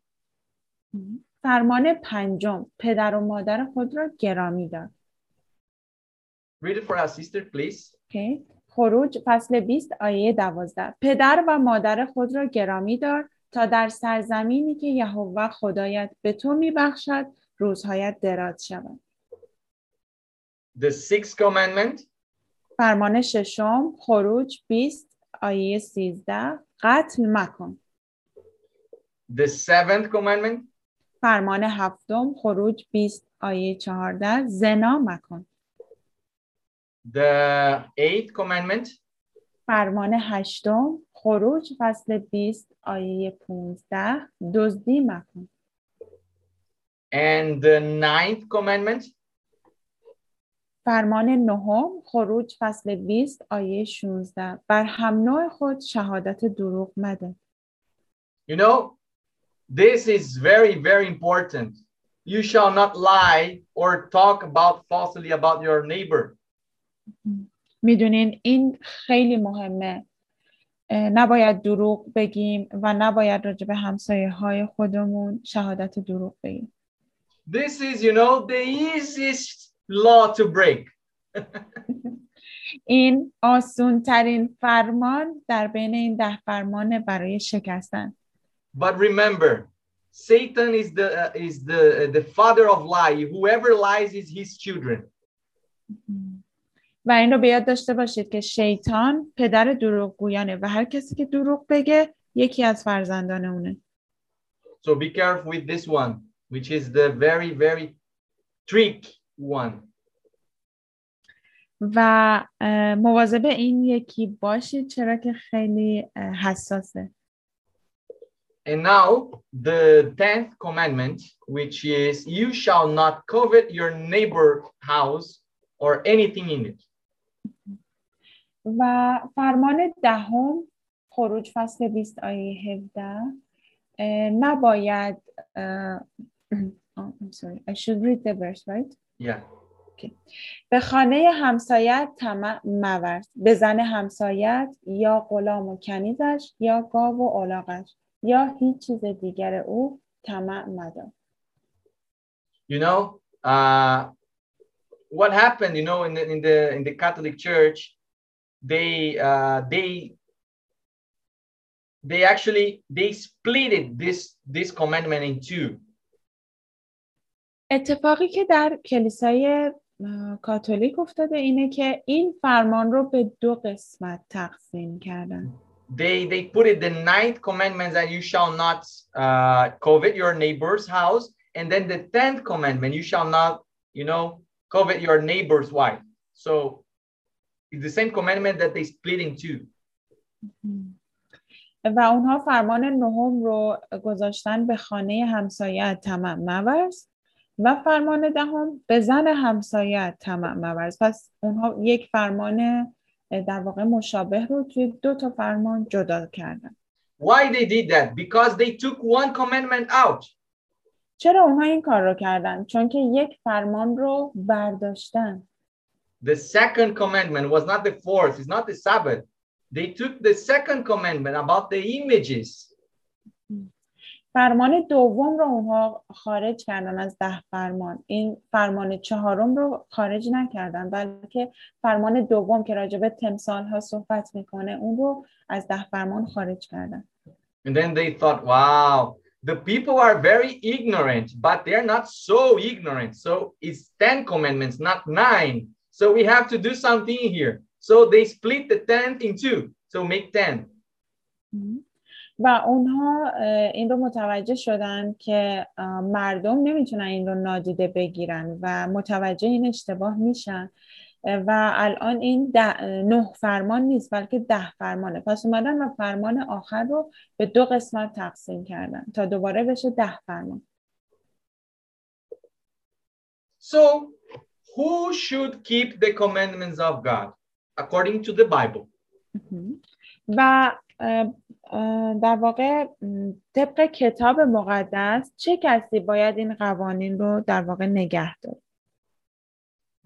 فرمان پنجم پدر و مادر خود را گرامی دار Read it for us, sister, please. اوکی. خروج فصل 20 آیه 12 پدر و مادر خود را گرامی دار تا در سرزمینی که یهوه خدایت به تو میبخشد روزهایت دراز شود. The sixth commandment. فرمان ششم خروج 20 آیه 13 قتل مکن. The seventh commandment. فرمان هفتم خروج 20 آیه 14 زنا مکن. The eighth commandment. فرمان هشتم خروج فصل 20 آیه 15 دزدی مکن and the ninth commandment فرمان نهم خروج فصل 20 آیه 16 بر هم نوع خود شهادت دروغ مده you know this is very very important you shall not lie or talk about falsely about your neighbor. می‌دونین این خیلی مهمه نباید دروغ بگیم و نباید راجع به همسایه های خودمون شهادت دروغ بگیم This is, you know, the easiest law to break. این آسون ترین فرمان در بین این ده فرمان برای شکستن But remember, Satan is the uh, is the uh, the father of lie. Whoever lies is his children. و این رو به یاد داشته باشید که شیطان پدر دروغگویانه و هر کسی که دروغ بگه یکی از فرزندان اونه So be careful with this one, which is the very very trick one. و مواظب این یکی باشید چرا که خیلی حساسه And now the tenth commandment, which is you shall not covet your neighbor house or anything in it. و فرمان دهم خروج فصل 20 آیه 17 اه، نباید. به خانه همسایت طمع مورز. به زن همسایت یا غلام و کنیزش یا گاو و الاغش یا هیچ چیز دیگر او طمع مدار. You know, uh, what happened, you know, in the in the in the Catholic Church, they uh, they they actually they splitted this this commandment in two. اتفاقی که در کلیسای اه، کاتولیک افتاده اینه که این فرمان رو به دو قسمت تقسیم کردن They they put it the ninth commandment that you shall not uh, covet your neighbor's house, and then the tenth commandment you shall not, you know, covet your neighbor's wife. So it's the same commandment that they split in two. و اونها فرمان نهم رو گذاشتن به خانه همسایت طمع مورز و فرمان دهم به زن همسایت طمع مورز پس اونها یک فرمان در واقع مشابه رو توی دو تا فرمان جدا کردن Why they did that? Because they took one commandment out. چرا اونها این کار رو کردن چون که یک فرمان رو برداشتن The second commandment was not the fourth, it's not the Sabbath. They took the second commandment about the images. فرمان دوم رو اونها خارج کردن از ده فرمان این فرمان چهارم رو خارج نکردن بلکه فرمان دوم که راجع به تمثال ها صحبت میکنه اون رو از ده فرمان خارج کردن And then they thought, wow, the people are very ignorant, but they're not so ignorant. So it's 10 commandments, not nine. So we have to do something here. So they split the 10th in two. So make 10. و اونها این رو متوجه شدن که مردم نمی‌تونن این رو نادیده بگیرن و متوجه این اشتباه میشن و الان این ده- نه فرمان نیست بلکه ده فرمانه پس اومدن و فرمان آخر رو به دو قسمت تقسیم کردن تا دوباره بشه ده فرمان So who should keep the commandments of God according to the Bible? و در واقع طبق کتاب مقدس چه کسی باید این قوانین رو در واقع نگه داره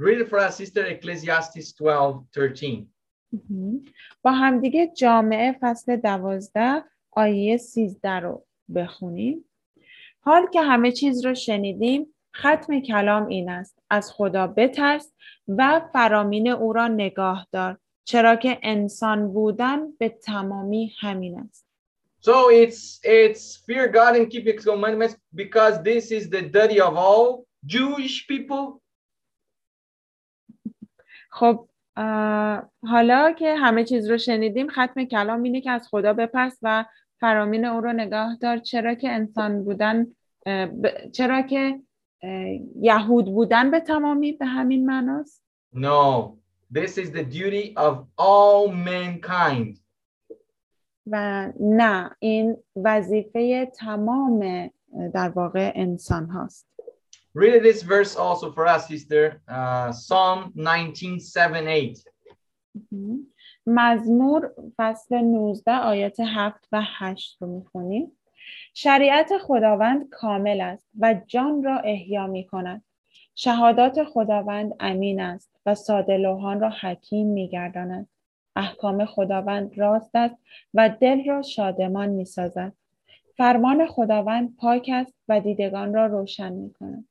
Read for us, sister Ecclesiastes 12, 13. مهم. با همدیگه جامعه فصل دوازده آیه سیزده رو بخونیم حال که همه چیز رو شنیدیم ختم کلام این است از خدا بترس و فرامین او را نگاه دار چرا که انسان بودن به تمامی همین است So it's it's fear God and keep His commandments because this is the duty of all Jewish people. خب حالا که همه چیز رو شنیدیم ختم کلام اینه که از خدا بپرس و فرامین او رو نگاه دار چرا که انسان بودن چرا که یهود بودن به تمامی به همین معناست No, this is the duty of all mankind. و نه این وظیفه تمام در واقع انسان هاست Read this verse also for us, sister. Uh, Psalm 19, 7, 8. مزمور فصل 19 آیات 7 و 8 رو می‌خونیم شریعت خداوند کامل است و جان را احیا می کند. شهادات خداوند امین است و ساده لوحان را حکیم می گرداند. احکام خداوند راست است و دل را شادمان می سازد. فرمان خداوند پاک است و دیدگان را روشن می کند.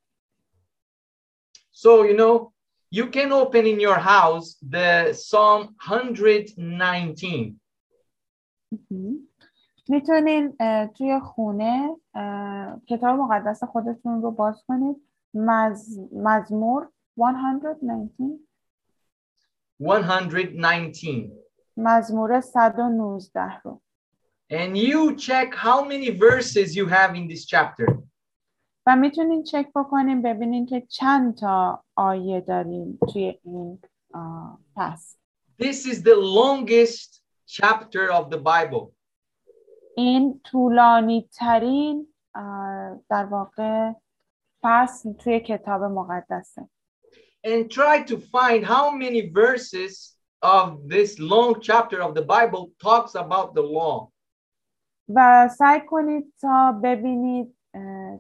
So, you know, you can open in your house the Psalm 119. می‌تونین توی خونه کتاب مقدس خودتون رو باز کنید مز... مزمور 119 119. مزمور 119 رو And you check how many verses you have in this chapter. و می‌تونین چک بکنین ببینین که چند تا آیه داریم توی این پس This is the longest chapter of the Bible. این طولانی ترین در واقع فصل توی کتاب مقدسه And try to find how many verses of this long chapter of the Bible talks about the law. و سعی کنید تا ببینید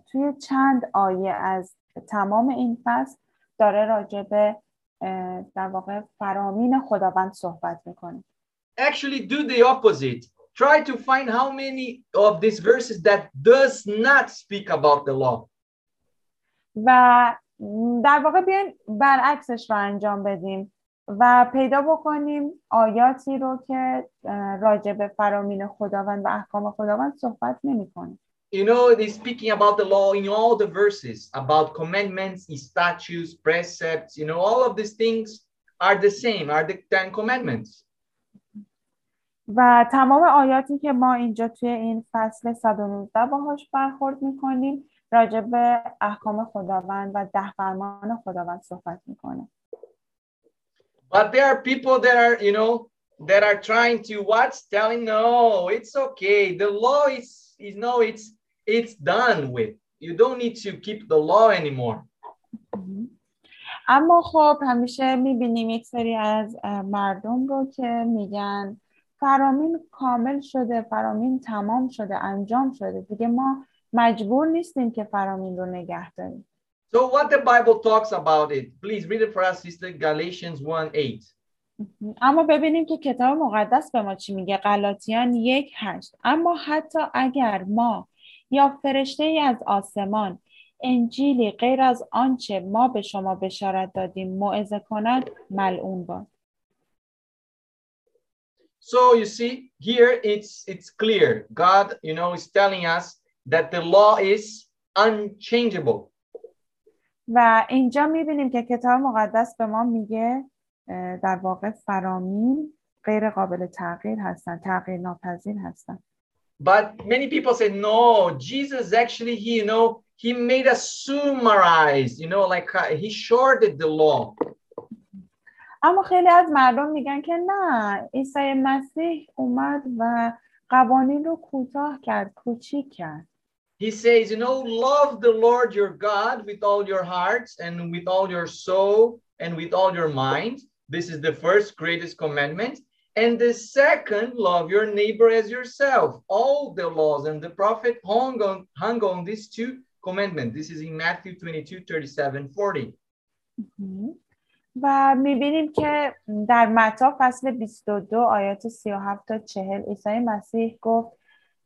توی چند آیه از تمام این فصل داره راجع به در واقع فرامین خداوند صحبت می‌کنه Actually, do the opposite. Try to find how many of these verses that does not speak about the law. و م، در واقع بیاین برعکسش رو انجام بدیم و پیدا بکنیم آیاتی رو که اه، راجع به فرامین خداوند و احکام خداوند صحبت نمیکنه You know, it is speaking about the law in all the verses, about commandments, statutes, precepts. You know, all of these things are the same, are the Ten Commandments. و تمام آیاتی که ما اینجا توی این فصل 119 باهاش برخورد می‌کنیم راجع به احکام خداوند و ده فرمان خداوند صحبت می‌کنه But there are people that are, you know, that are trying to what's telling no, it's okay. The law is is no, it's it's done with. You don't need to keep the law anymore. اما خب همیشه می‌بینیم یک سری از مردم رو که میگن فرامین کامل شده فرامین تمام شده انجام شده. دیگه ما مجبور نیستیم که فرامین رو نگه داریم. So what the Bible talks about it, please read it for us, sister. Galatians 1 8. اما ببینیم که کتاب مقدس به ما چی میگه. غلاطیان یک هشت. اما حتی اگر ما یا فرشته ای از آسمان انجیلی غیر از آنچه ما به شما بشارت دادیم موعظه کند ملعون باد. So you see here it's it's clear. God, you know, is telling us that the law is unchangeable. و اینجا میبینیم که کتاب مقدس به ما میگه اه، در واقع فرامین غیر قابل تغییر هستن تغییر ناپذیر هستن But many people say, no, Jesus actually, he, you know, he made us summarize, you know, like uh, he shorted the law. اما خیلی از مردم میگن که نه عیسی مسیح اومد و قوانین رو کوتاه کرد کوچیک کرد He says, you know, love the Lord your God with all your hearts and with all your soul and with all your mind. This is the first greatest commandment. And the second, love your neighbor as yourself. All the laws and the prophet hung on, hung on these two commandments. This is in Matthew 22, 37, 40. و می‌بینیم که در متا فصل 22 آیات 37 تا 40 عیسی مسیح گفت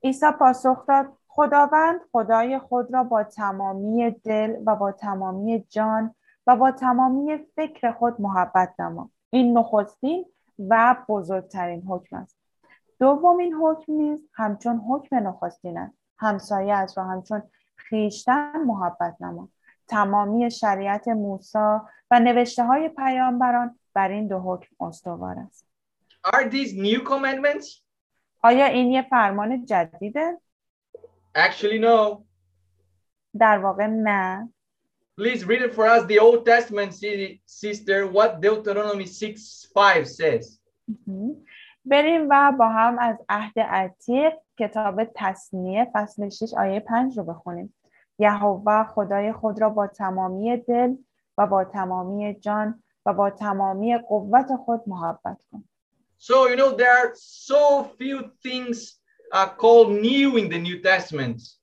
عیسی پاسخ داد خداوند خدای خود را با تمامی دل و با تمامی جان و با تمامی فکر خود محبت نما. این نخستین و بزرگترین حکم است. دومین حکم نیز همچون حکم نخستین است. همسایه را همچون خیشتن محبت نما. تمامی شریعت موسی و نوشته های پیامبران بر این دو حکم استوار است Are these new commandments? آیا این یه فرمان جدیده؟ Actually, no. در واقع نه Please read it for us, the Old Testament si- sister, what Deuteronomy 6 5 says. بریم و با هم از عهد عتیق کتاب تصنیه فصل 6 آیه 5 رو بخونیم یهوه خدای خود را با تمامی دل و با تمامی جان و با تمامی قوت خود محبت کن So, you know, there are so few things uh, called new in the New Testament.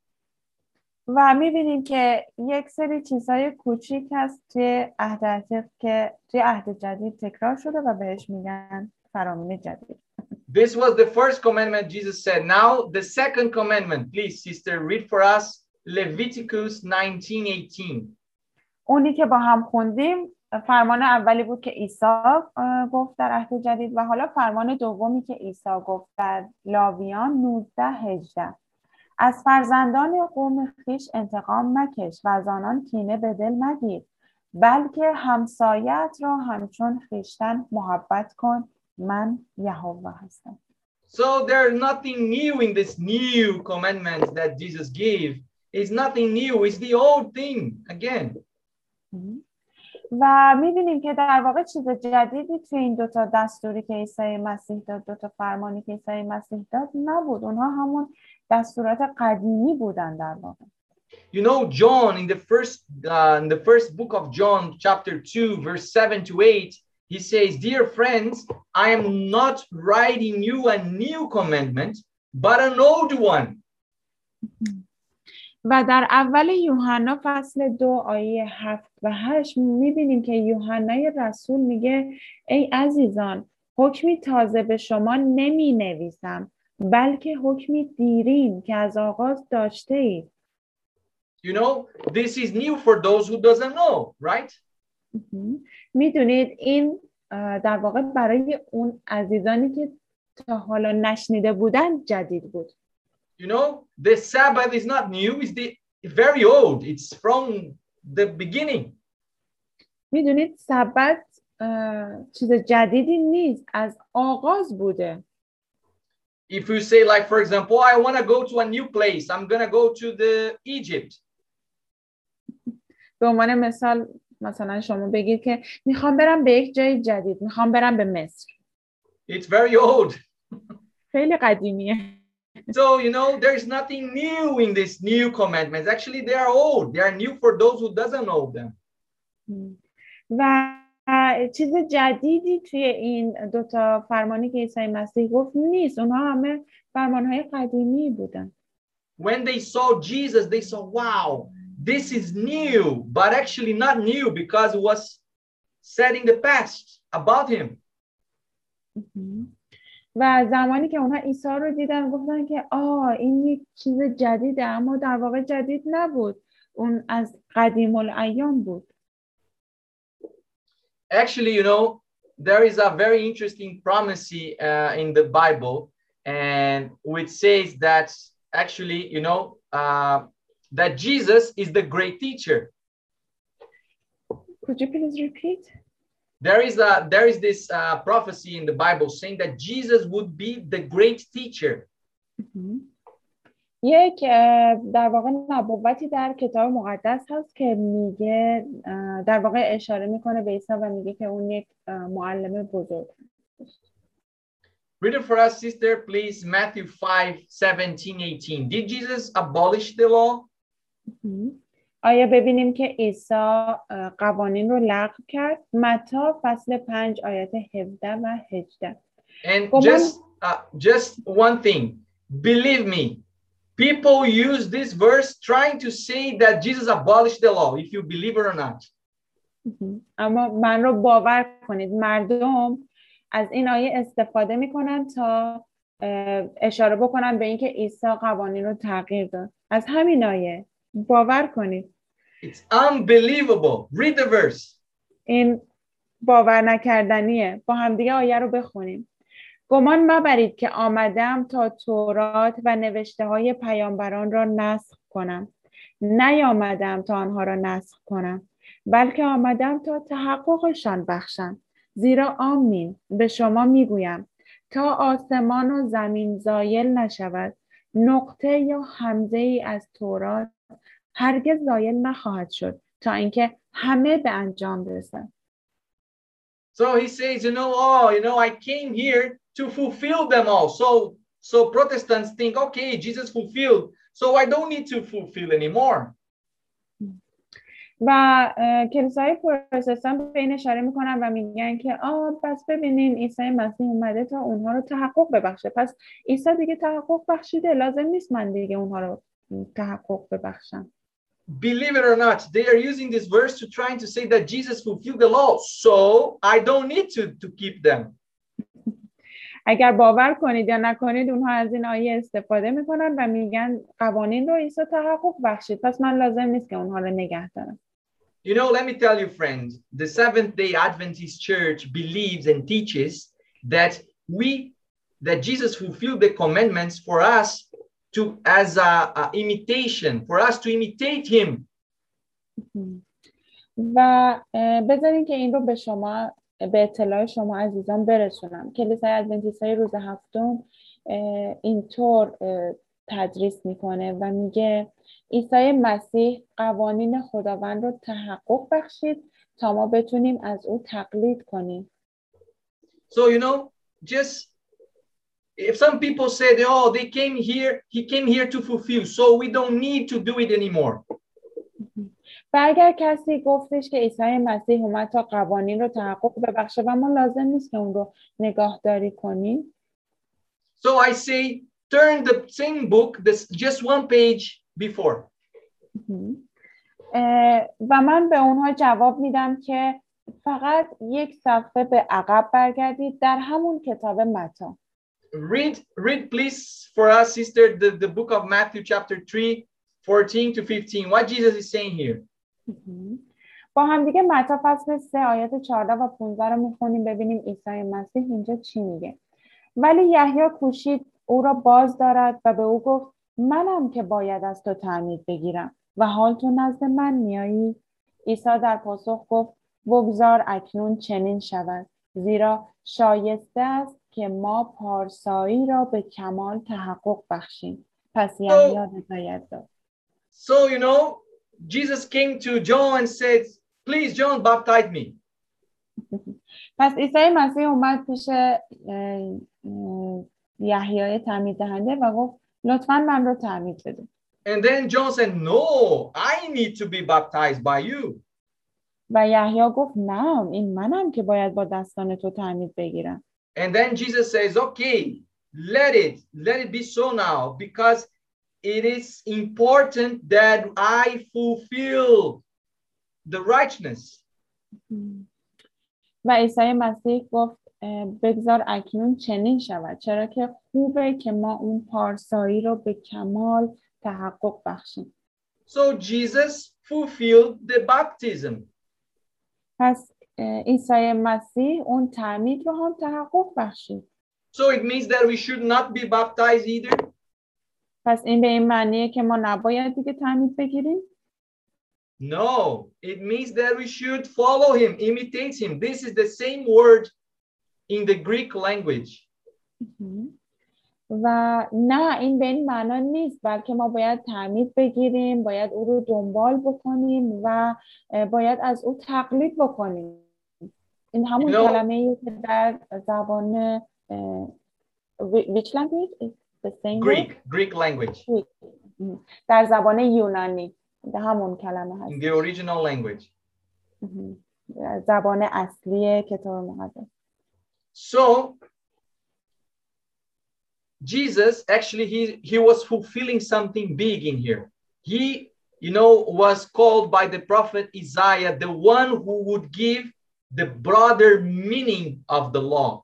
و می‌بینیم که یک سری چیزهای کوچیک هست توی عهد عتیق که توی عهد جدید تکرار شده و بهش میگن فرامین جدید This was the first commandment Jesus said. Now, the second commandment, please, sister, read for us Leviticus 19:18. اونی که با هم خوندیم فرمان اولی بود که عیسی گفت در عهد جدید و حالا فرمان دومی که عیسی گفت در لاویان 19 18 از فرزندان قوم خیش انتقام مکش و از آنان کینه به دل مگیر بلکه همسایت را همچون خیشتن محبت کن من یهوه هستم So there's nothing new in this new commandment that Jesus gave. It's nothing new. It's the old thing again. و میبینیم که در واقع چیز جدیدی توی این دوتا دستوری که عیسی مسیح داد دوتا فرمانی که عیسی مسیح داد نبود اونها همون دستورات قدیمی بودن در واقع You know, John in the first uh, in the first book of John, chapter two, verse seven to eight, he says, "Dear friends, I am not writing you a new commandment, but an old one." و در اول یوحنا فصل دو آیه هفت و هشت می‌بینیم که یوحنای رسول میگه ای عزیزان حکمی تازه به شما نمی نویسم بلکه حکمی دیرین که از آغاز داشته اید You know, this is new for those who doesn't know, right? می‌دونید این در واقع برای اون عزیزانی که تا حالا نشنیده بودن جدید بود. You know, the Sabbath is not new; it's the very old. It's from the beginning. میدونید سبت اه، چیز جدیدی نیست از آغاز بوده If you say, like, for example, I want to go to a new place, I'm gonna go to the Egypt. به عنوان مثال مثلا شما بگید که میخوام برم به یک جای جدید میخوام برم به مصر It's very old. خیلی قدیمیه So, you know, there's nothing new in this new commandments. Actually, they are old. They are new for those who doesn't know them. و چیز جدیدی توی این دوتا فرمانی که عیسی مسیح گفت نیست اونها همه فرمانهای قدیمی بودن When they saw Jesus, they saw, wow, this is new, but actually not new because it was said in the past about him. و زمانی که اونها عیسی رو دیدن گفتن که آه این یک چیز جدیده اما در واقع جدید نبود اون از قدیم الایام بود Actually, you know, there is a very interesting prophecy uh, in the Bible, and which says that actually, you know, uh, that Jesus is the great teacher. Could you please repeat? There is a there is this uh, prophecy in the Bible saying that Jesus would be the great teacher. یک اه، در واقع نبوتی در کتاب مقدس هست که میگه اه، در واقع اشاره میکنه به عیسی و میگه که اون یک اه، معلم بزرگ Read it for us, sister, please. Matthew 5, 17, 18. Did Jesus abolish the law? آیا ببینیم که عیسی قوانین رو لغو کرد؟ متا فصل 5 آیات 17 و 18 And Come just uh, just one thing, believe me, people use this verse trying to say that Jesus abolished the law, if you believe it or not. اما من رو باور کنید مردم از این آیه استفاده می‌کنن تا اشاره بکنن به اینکه عیسی قوانین رو تغییر داد. از همین آیه باور کنید. It's unbelievable. Read the verse. این باور نکردنیه. با همدیگه آیه رو بخونیم. گمان مبرید که آمدم تا تورات و نوشته های پیامبران را نسخ کنم. نیامدم تا آنها را نسخ کنم بلکه آمدم تا تحققشان بخشم. زیرا آمین به شما می‌گویم. تا آسمان و زمین زایل نشود نقطه یا حمزه ای از تورات هرگز زایل نخواهد شد تا اینکه همه به انجام برسند So he says, you know, oh, you know, I came here to fulfill them all. So so Protestants think, okay, Jesus fulfilled, so I don't need to fulfill anymore. و کلیسای پروتستان به این اشاره می‌کنن و میگن که آه پس ببینین عیسی مسیح اومده تا اونها رو تحقق ببخشه پس عیسی دیگه تحقق بخشیده لازم نیست من دیگه اونها رو تحقق ببخشم Believe it or not, they are using this verse to trying to say that Jesus fulfilled the law, so I don't need to, to keep them. اگر باور کنید یا نکنید اونها از این آیه استفاده میکنن و میگن قوانین رو عیسی تحقق بخشید پس من لازم نیست که اونها رو نگه دارم You know, let me tell you, friends, the Seventh day Adventist Church believes and teaches that we, that Jesus fulfilled the commandments for us to, as a, a imitation, for us to imitate him. و بذارین که این رو به شما به اطلاع شما عزیزان برسونم کلیسای ادونتیست های روز هفتم اینطور تدریس می‌کنه و میگه عیسی مسیح قوانین خداوند رو تحقق بخشید تا ما بتونیم از او تقلید کنیم So, you know, just if some people said, oh, they came here, he came here to fulfill, so we don't need to do it anymore. و اگر کسی گفتش که عیسی مسیح اومد تا قوانین رو تحقق ببخشه و ما لازم نیست که اون رو نگاهداری کنیم So I say, turn the same book, this just one page before. و من به اونها جواب میدم که فقط یک صفحه به عقب برگردید در همون کتاب متا Read, read please for us, sister, the, the book of Matthew chapter 3, 14 to 15. What Jesus is saying here. با هم دیگه متا فصل 3 آیات 14 و 15 رو می‌خونیم ببینیم عیسی مسیح اینجا چی میگه ولی یحیی کوشید او را باز دارد و به او گفت منم که باید از تو تعمید بگیرم و حال تو نزد من میایی عیسی در پاسخ گفت بگذار اکنون چنین شود زیرا شایسته است که ما پارسایی را به کمال تحقق بخشیم پس یحیی رضایت داد So, you know, Jesus came to John and said, Please, John, baptize me. پس عیسی مسیح اومد پیش یحیای تعمید دهنده و گفت لطفا من رو تعمید بده And then John said, No, I need to be baptized by you. و یحیی گفت نه این منم که باید با دستان تو تعمید بگیرم And then Jesus says, Okay, let it, let it be so now, because it is important that I fulfill the righteousness. و عیسی مسیح گفت بگذار اکنون چنین شود چرا که خوبه که ما اون پارسایی رو به کمال تحقق بخشیم So Jesus fulfilled the baptism. پس عیسی مسیح اون تعمید رو هم تحقق بخشید So it means that we should not be baptized either. پس این به این معنیه که ما نباید دیگه تعمید بگیریم No, it means that we should follow him, imitate him. This is the same word in the Greek language. و نه این به این معنا نیست بلکه ما باید تعمید بگیریم باید او رو دنبال بکنیم و باید از او تقلید بکنیم این همون You know- کلمه ایه که در زبان اه، whi- which language is the same word? Greek, Greek language, در زبان یونانی ده همون کلمه هست in the original language. مهم. زبان اصلی کتاب مقدس So Jesus actually he he was fulfilling something big in here. He you know was called by the prophet Isaiah the one who would give the broader meaning of the law.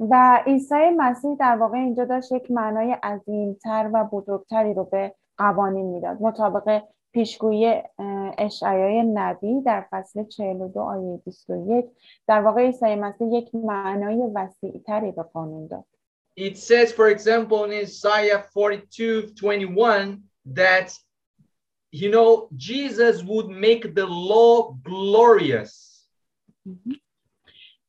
و عیسی مسیح در واقع اینجا داشت یک معنای عظیمتر و بزرگتری رو به قوانین می‌داد مطابق پیشگویی اه، اشعیای نبی در فصل 42 آیه 21 در واقع عیسی مسیح یک معنای وسیعتری به قانون داد It says, for example, in Isaiah 42 21, that you know Jesus would make the law glorious.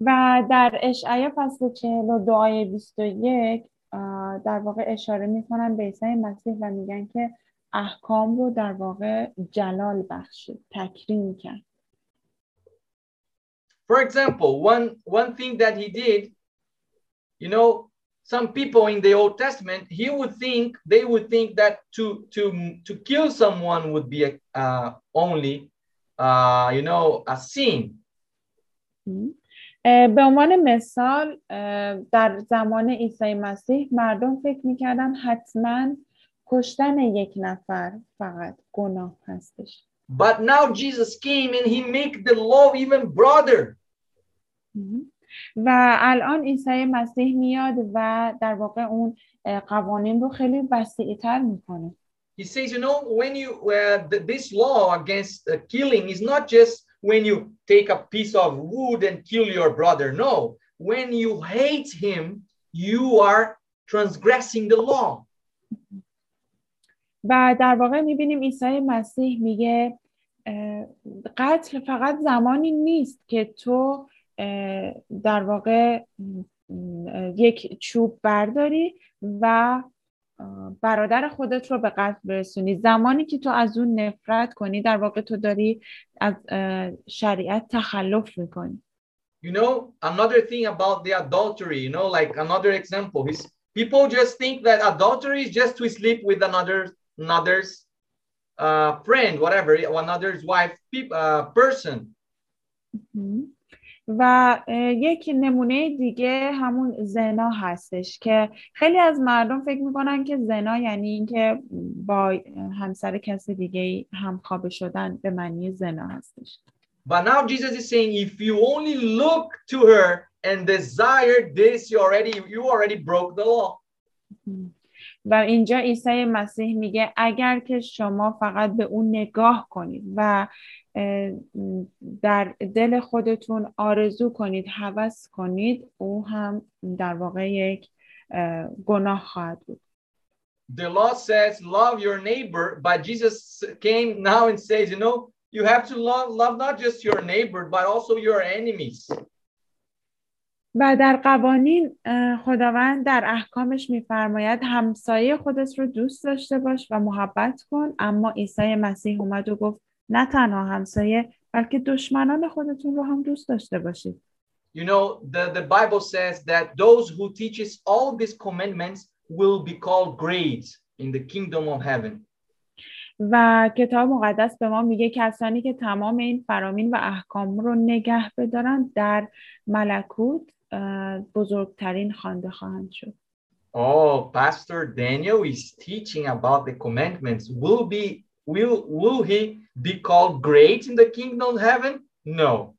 و در اشعیا فصل 42 آیه 21 اه، در واقع اشاره می‌کنن به عیسی مسیح و میگن که احکام رو در واقع جلال بخشید تکریم کرد For example, one one thing that he did, you know, some people in the Old Testament, he would think they would think that to to to kill someone would be a, uh, only, uh, you know, a sin. اه، به عنوان مثال اه، در زمان عیسی مسیح مردم فکر میکردن حتما کشتن یک نفر فقط گناه هستش But now Jesus came and he make the law even broader. و الان عیسی مسیح میاد و در واقع اون قوانین رو خیلی وسیعتر می‌کنه He says, you know, when you uh, th- this law against uh, killing is not just when you take a piece of wood and kill your brother. No, when you hate him, you are transgressing the law. و در واقع می‌بینیم عیسی مسیح میگه قتل فقط زمانی نیست که تو در واقع یک چوب برداری و برادر خودت رو به قتل برسونی زمانی که تو از اون نفرت کنی در واقع تو داری از شریعت تخلف می‌کنی You know, another thing about the adultery, you know, like another example is people just think that adultery is just to sleep with another another's uh, friend, whatever, another's wife, peop- uh, person. و یک نمونه دیگه همون زنا هستش که خیلی از مردم فکر می‌کنن که زنا یعنی اینکه با همسر کسی دیگه همخوابه شدن به معنی زنا هستش But now Jesus is saying, if you only look to her and desire this, you already you already broke the law. و اینجا عیسی مسیح میگه اگر که شما فقط به اون نگاه کنید و در دل خودتون آرزو کنید هوس کنید او هم در واقع یک اه، گناه خواهد بود The law says love your neighbor, but Jesus came now and says, you know, you have to love love not just your neighbor, but also your enemies. و در قوانین خداوند در احکامش میفرماید همسایه خودت رو دوست داشته باش و محبت کن اما عیسی مسیح اومد و گفت نه تنها همسایه بلکه دشمنان خودتون رو هم دوست داشته باشید You know, the, the Bible says that those who teaches all these commandments will be called great in the kingdom of heaven. و کتاب مقدس به ما میگه کسانی که تمام این فرامین و احکام رو نگه بدارن در ملکوت بزرگترین خوانده خواهند شد Oh, Pastor Daniel is teaching about the commandments. Will be will will he be called great in the kingdom of heaven? No.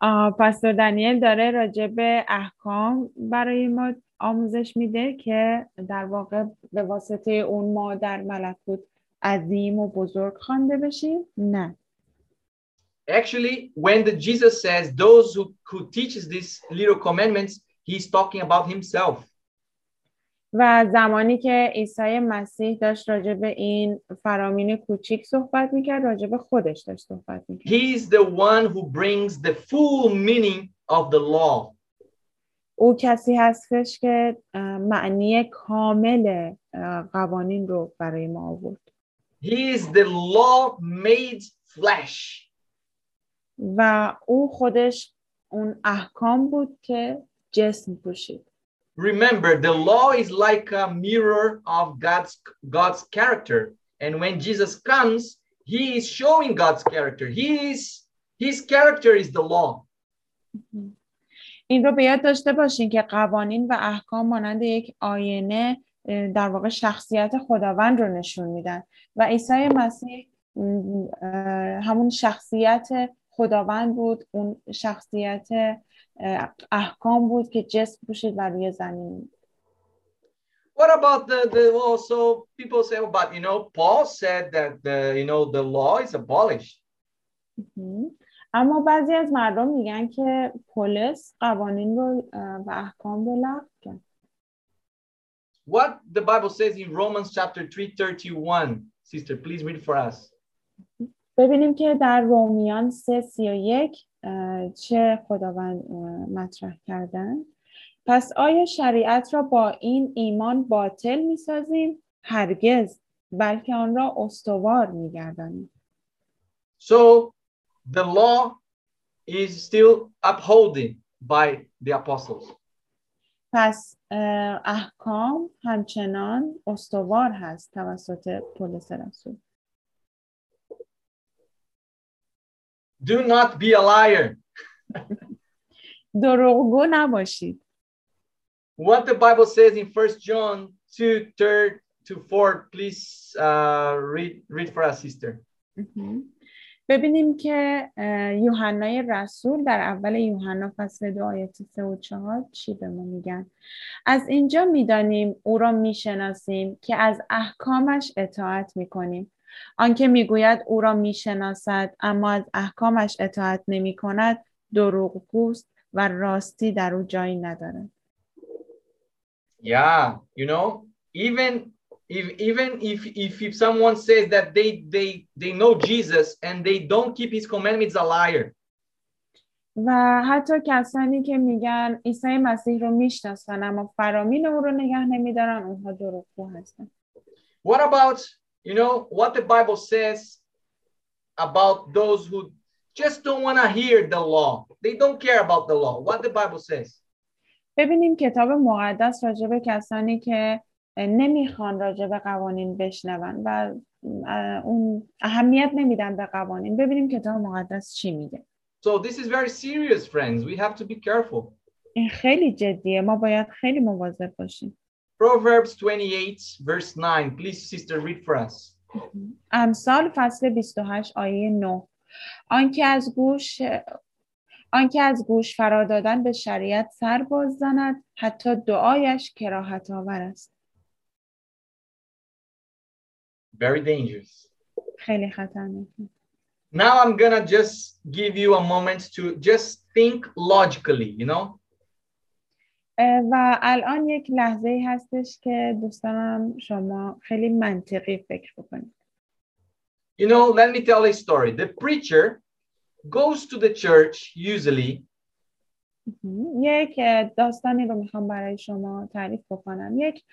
آه، پاستور دانیل داره راجع به احکام برای ما آموزش میده که در واقع به واسطه اون ما در ملکوت عظیم و بزرگ خوانده بشیم نه Actually, when the Jesus says those who, who teaches these little commandments, he's talking about himself. و زمانی که عیسی مسیح داشت راجع به این فرامین کوچیک صحبت می‌کرد راجع به خودش داشت صحبت می‌کرد He's the one who brings the full meaning of the law. او کسی هستش که معنی کامل قوانین رو برای ما آورد He is the law made flesh. و او خودش اون احکام بود که جسم پوشید Remember, the law is like a mirror of God's God's character. And when Jesus comes, he is showing God's character. He is his character is the law. این رو به یاد داشته باشین که قوانین و احکام مانند یک آینه اه، در واقع شخصیت خداوند رو نشون میدن و عیسی مسیح م، اه، همون شخصیت خداوند بود اون شخصیت اه، احکام بود که جسم پوشید و روی زمین What about the, the also people say, oh, but you know, Paul said that the you know the law is abolished. مهم. اما بعضی از مردم میگن که پولس قوانین رو اه، و احکام رو لغو کرد What the Bible says in Romans chapter 3, 31. Sister, please read for us. ببینیم که در رومیان سه سی و یک اه، چه خداوند مطرح کردن پس آیا شریعت را با این ایمان باطل می‌سازیم؟ هرگز بلکه آن را استوار میگردانیم So the law is still upholding by the apostles. پس احکام همچنان استوار هست توسط پولس رسول Do not be a liar. دروغگو نباشید What the Bible says in First John 2, 3 to 4, please uh, read, read for us, sister. ببینیم که یوحنای رسول در اول یوحنا فصل دو آیات سه و چهار چی به ما میگن از اینجا می‌دانیم او را می‌شناسیم که از احکامش اطاعت می‌کنیم آنکه می‌گوید او را می‌شناسد اما از احکامش اطاعت نمی کند دروغگوست و راستی در او جایی ندارد Yeah, you know, even if even if if, if someone says that they they they know Jesus and they don't keep his commandments, a liar. و حتی کسانی که میگن عیسی مسیح رو می‌شناسن اما فرامین او رو نگه نمیدارن اونها دروغگو هستن What about, you know, what the Bible says about those who just don't want to hear the law? They don't care about the law. What the Bible says. ببینیم کتاب مقدس راجع به کسانی که نمیخوان راجع به قوانین بشنون و اه، اون اهمیت نمیدن به قوانین ببینیم کتاب مقدس چی میگه So this is very serious, friends. We have to be careful. این خیلی جدیه ما باید خیلی مواظب باشیم Proverbs 28, verse 9. Please, sister, read for us. امثال فصل 28 آیه 9 آنکه از گوش آنکه از گوش فرا دادن به شریعت سر باز زند حتی دعایش کراهت آور است Very dangerous. خیلی خطرناکه Now I'm going to just give you a moment to just think logically, you know? و الان یک لحظه ای هستش که دوست دارم شما خیلی منطقی فکر بکنید. You know, let me tell a story. The preacher goes to the church usually. یک داستانی رو می‌خوام برای شما تعریف بکنم. یک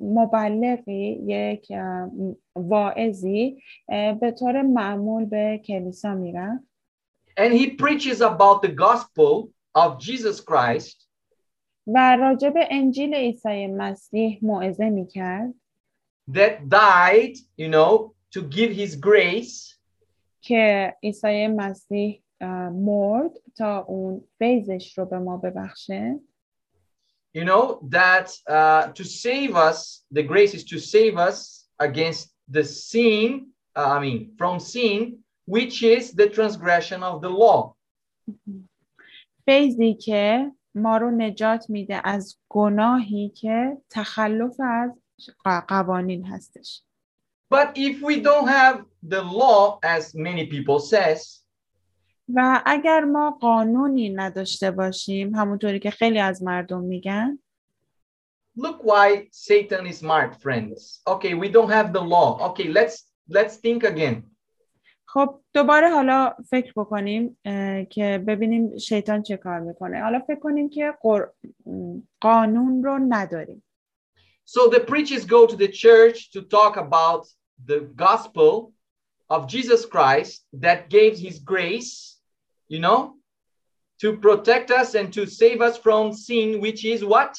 مبلغی یک واعظی به طور معمول به کلیسا می‌رفت and he preaches about the gospel of Jesus Christ. و راجع به انجیل عیسی مسیح موعظه می‌کرد that died, you know, to give his grace که عیسی مسیح مرد تا اون فیضش رو به ما ببخشه you know that uh, to save us the grace is to save us against the sin uh, i mean from sin which is the transgression of the law فیضی که ما رو نجات میده از گناهی که تخلف از قوانین هستش but if we don't have the law as many people says و اگر ما قانونی نداشته باشیم همونطوری که خیلی از مردم میگن look why satan is smart friends okay we don't have the law okay let's let's think again خب دوباره حالا فکر بکنیم اه، که ببینیم شیطان چه کار میکنه حالا فکر کنیم که قر- م، قانون رو نداریم so the preachers go to the church to talk about the gospel of jesus christ that gave his grace you know to protect us and to save us from sin which is what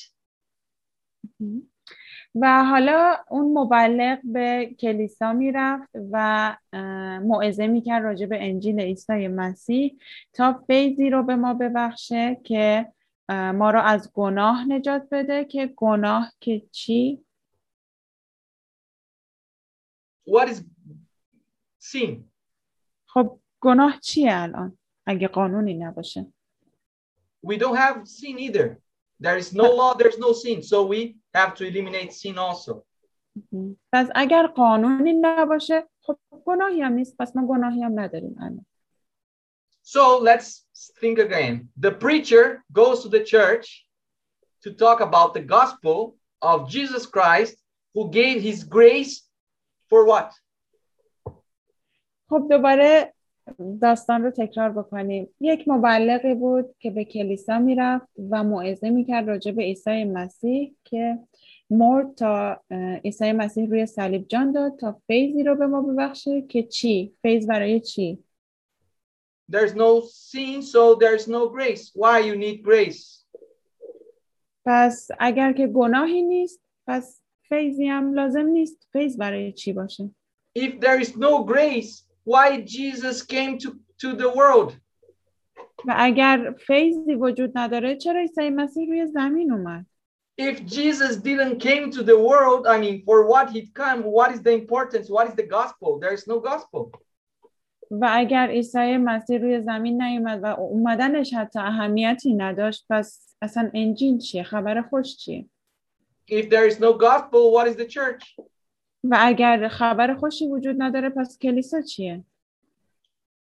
و حالا اون مبلغ به کلیسا می‌رفت و موعظه می‌کرد راجع به انجیل عیسی مسیح تا فیضی رو به ما ببخشه که ما رو از گناه نجات بده. که گناه که چی؟ what is sin? خب گناه چیه الان؟ اگه قانونی نباشه. We don't have sin either. there is no law there's no sin so we have to eliminate sin also پس اگر قانونی نباشه خب گناهی هم نیست پس ما گناهی هم نداریم الان So let's think again. The preacher goes to the church to talk about the gospel of Jesus Christ who gave his grace for what? خب دوباره داستان رو تکرار بکنیم یک مبلغی بود که به کلیسا می‌رفت و موعظه می‌کرد راجع به عیسی مسیح که مرد تا عیسی مسیح روی صلیب جان داد تا فیضی رو به ما ببخشه که چی؟ فیض برای چی؟ There's no sin, so there's no grace. Why you need grace? پس اگر که گناهی نیست پس فیضی هم لازم نیست فیض برای چی باشه If there is no grace, why Jesus came to, to the world? و اگر فیضی وجود نداره چرا عیسی مسیح روی زمین اومد If Jesus didn't came to the world, I mean, for what he'd come, what is the importance? What is the gospel? There is no gospel. و اگر عیسی مسیح روی زمین نیومد و اومدنش حتی اهمیتی نداشت پس اصلا انجیل چیه خبر خوش چیه If there is no gospel, what is the church? و اگر خبر خوشی وجود نداره پس کلیسا چیه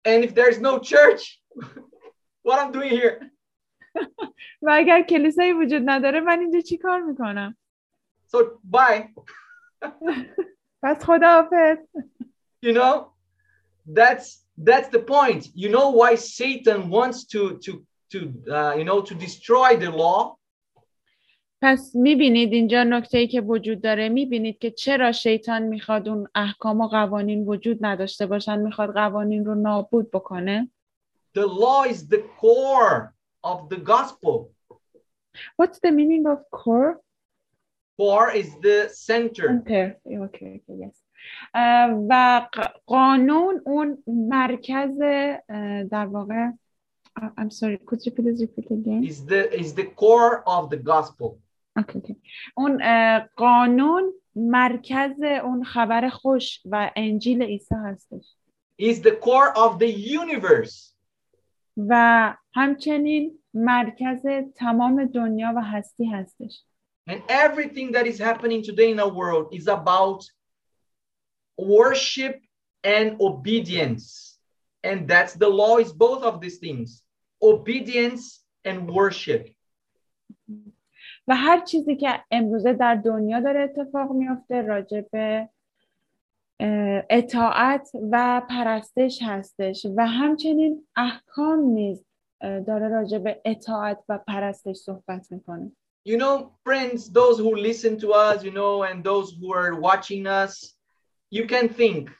And if there is no church, what I'm doing here? و اگر کلیسایی وجود نداره من اینجا چی کار میکنم So bye. پس خداحافظ You know, that's that's the point. You know why Satan wants to to to uh, you know to destroy the law پس می‌بینید اینجا نکته ای که وجود داره می‌بینید که چرا شیطان می‌خواد اون احکام و قوانین وجود نداشته باشن می‌خواد قوانین رو نابود بکنه the law is the core of the gospel. What's the meaning of core? Core is the center. Center. Okay, okay, yes. و قانون اون مرکز در واقع Uh, I'm sorry, could you please repeat again? Is the is the core of the gospel. Okay, okay. اون اه، قانون مرکز اون خبر خوش و انجیل عیسی هستش Is the core of the universe. و همچنین مرکز تمام دنیا و هستی هستش And everything that is happening today in our world is about worship and obedience. And that's the law is both of these things. Obedience and worship. و هر چیزی که امروزه در دنیا داره اتفاق میفته راجع به اطاعت و پرستش هستش و همچنین احکام نیز داره راجع به اطاعت و پرستش صحبت می‌کنه. You know, friends, those who listen to us, you know, and those who are watching us, you can think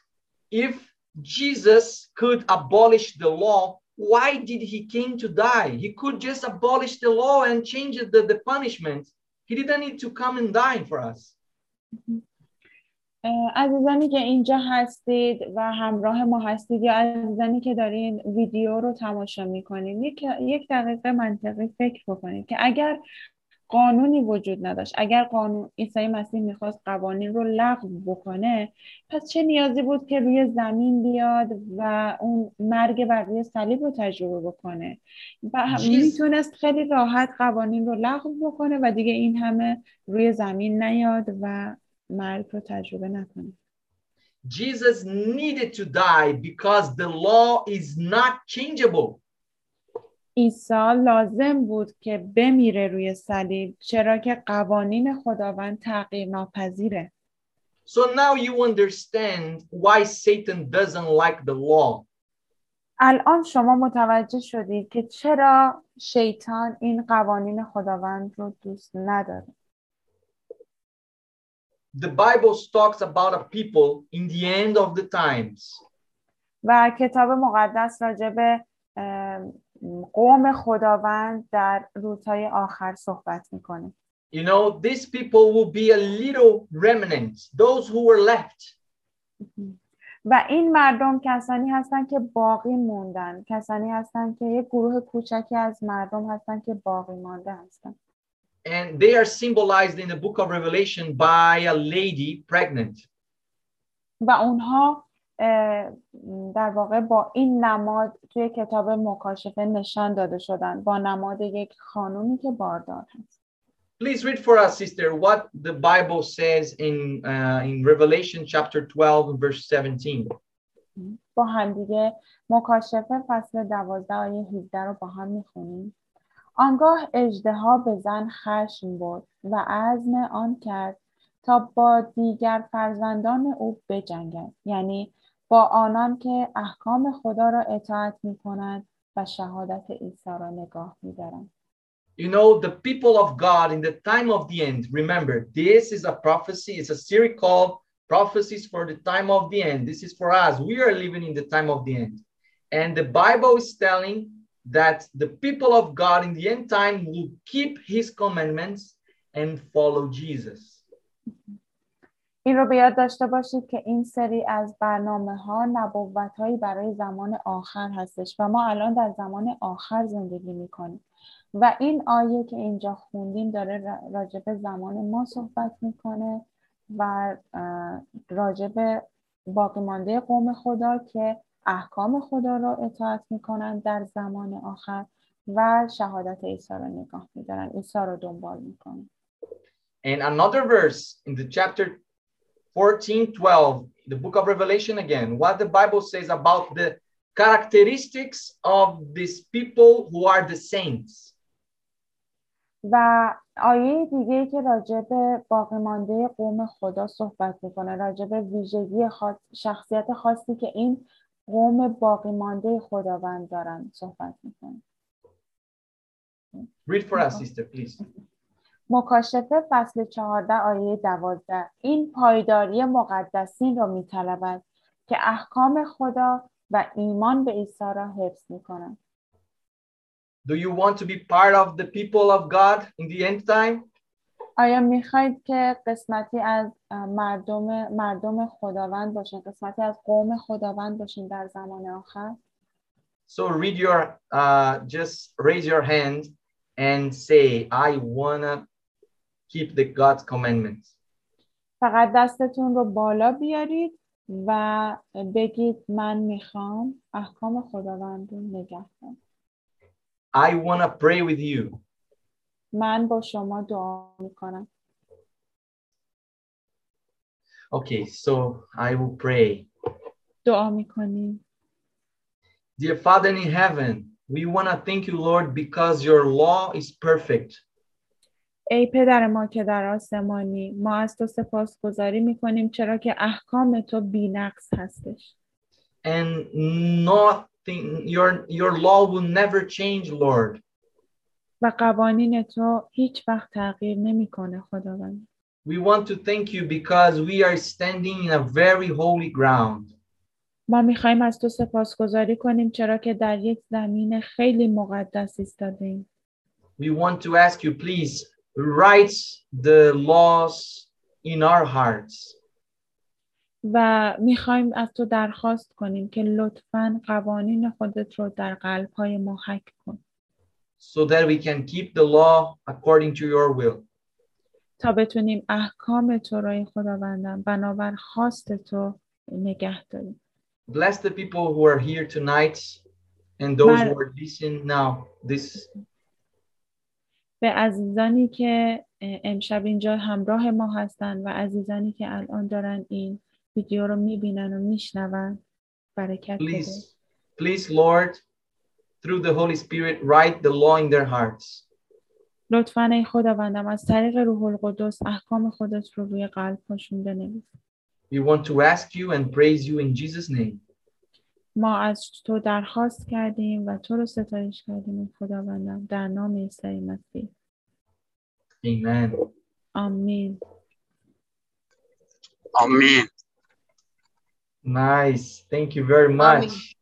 if Jesus could abolish the law, why did he came to die? He could just abolish the law and change the, the punishment. He didn't need to come and die for us. اه، عزیزانی که اینجا هستید و همراه ما هستید یا عزیزانی که دارین ویدیو رو تماشا می‌کنید یک, یک دقیقه منطقی فکر بکنید که اگر قانونی وجود نداشت. اگر قانون عیسی مسیح می‌خواست قوانین رو لغو بکنه پس چه نیازی بود که روی زمین بیاد و اون مرگ بر روی صلیب رو تجربه بکنه؟ و می‌تونست خیلی راحت قوانین رو لغو بکنه و دیگه این همه روی زمین نیاد و مرگ رو تجربه نکنه. Jesus needed to die because the law is not changeable. عیسی لازم بود که بمیره روی صلیب چرا که قوانین خداوند تغییر ناپذیره So now you understand why Satan doesn't like the law. الان شما متوجه شدید که چرا شیطان این قوانین خداوند رو دوست نداره The Bible talks about a people in the end of the times. و کتاب مقدس راجع به قوم خداوند در روزهای آخر صحبت می‌کنه You know, these people will be a little remnant, those who were left. و این مردم کسانی هستند که باقی موندن کسانی هستند که یک گروه کوچکی از مردم هستند که باقی مانده هستند And they are symbolized in the book of Revelation by a lady pregnant. و اونها در واقع با این نماد توی کتاب مکاشفه نشان داده شدن با نماد یک خانومی که باردار هست. Please read for us, sister, what the Bible says in uh, in Revelation chapter 12 and verse 17. با همدیگه مکاشفه فصل دوازده آیه 17 رو با هم می‌خونیم. آنگاه اژدها به زن خشم برد و عزم آن کرد تا با دیگر فرزندان او بجنگد. یعنی با آنان که احکام خدا را اطاعت میکنند و شهادت عیسی را نگاه میدارند You know, the people of God in the time of the end, remember, this is a prophecy, it's a series called Prophecies for the Time of the End. This is for us. We are living in the time of the end. And the Bible is telling that the people of God in the end time will keep his commandments and follow Jesus. این رو به یاد داشته باشید که این سری از برنامه ها نبوت هایی برای زمان آخر هستش و ما الان در زمان آخر زندگی می‌کنیم. و این آیه که اینجا خوندیم داره راجب زمان ما صحبت می‌کنه و راجب باقی مانده قوم خدا که احکام خدا را اطاعت می‌کنن در زمان آخر و شهادت عیسی را نگاه میدارن. عیسی را دنبال می‌کنن. And another verse in the chapter 14, 12, the book of Revelation again, what the Bible says about the characteristics of these people who are the saints. و آیه دیگه که راجع به باقی مانده قوم خدا صحبت میکنه راجع به ویژگی خاص، شخصیت خاصی که این قوم باقی مانده خداوند دارن صحبت میکنه Read for us, sister, please. مکاشفه فصل چهارده آیه دوازده. این پایداری مقدسین را میطلبد که احکام خدا و ایمان به عیسی را حفظ می‌کنند. Do you want to be part of the people of God in the end time? آیا می‌خواید که قسمتی از مردم مردم خداوند باشین؟ قسمتی از قوم خداوند باشین در زمان آخر؟ So read your, uh, just raise your hand and say, I wanna keep the God's commandments. فقط دستتون رو بالا بیارید و بگید من میخوام احکام خداوند رو نگه دارم I wanna pray with you. من با شما دعا میکنم Okay, so I will pray. دعا میکنیم Dear Father in heaven, we wanna thank you, Lord, because your law is perfect. ای پدر ما که در آسمانی ما از تو سپاسگزاری می‌کنیم چرا که احکام تو بینقص هستش. And nothing your your law will never change lord. و قوانین تو هیچ وقت تغییر نمی‌کنه خداوند. We want to thank you because we are standing in a very holy ground. ما می‌خوایم از تو سپاسگزاری کنیم چرا که در یک زمین خیلی مقدس ایستادیم we want to ask you please write the laws in our hearts و میخوایم از تو درخواست کنیم که لطفا قوانین خودت رو در قلبهای ما حک کن so that we can keep the law according to your will تا بتونیم احکام تو رای خداوندم بنابر خواست تو نگه داریم bless the people who are here tonight and those Mar- who are listening now this به عزیزانی که امشب اینجا همراه ما هستن و عزیزانی که الان دارن این ویدیو رو می‌بینن و میشنون برکت بده. Please please lord through the holy spirit write the law in their hearts. لطفا ای خداوندم از طریق روح القدس احکام خودت رو روی قلب هاشون بنویس we want to ask you and praise you in jesus name. ما از تو درخواست کردیم و تو رو ستایش کردیم. خداوندم در نام عیسی مسیح. amen آمین. Amen. nice. Thank you very much.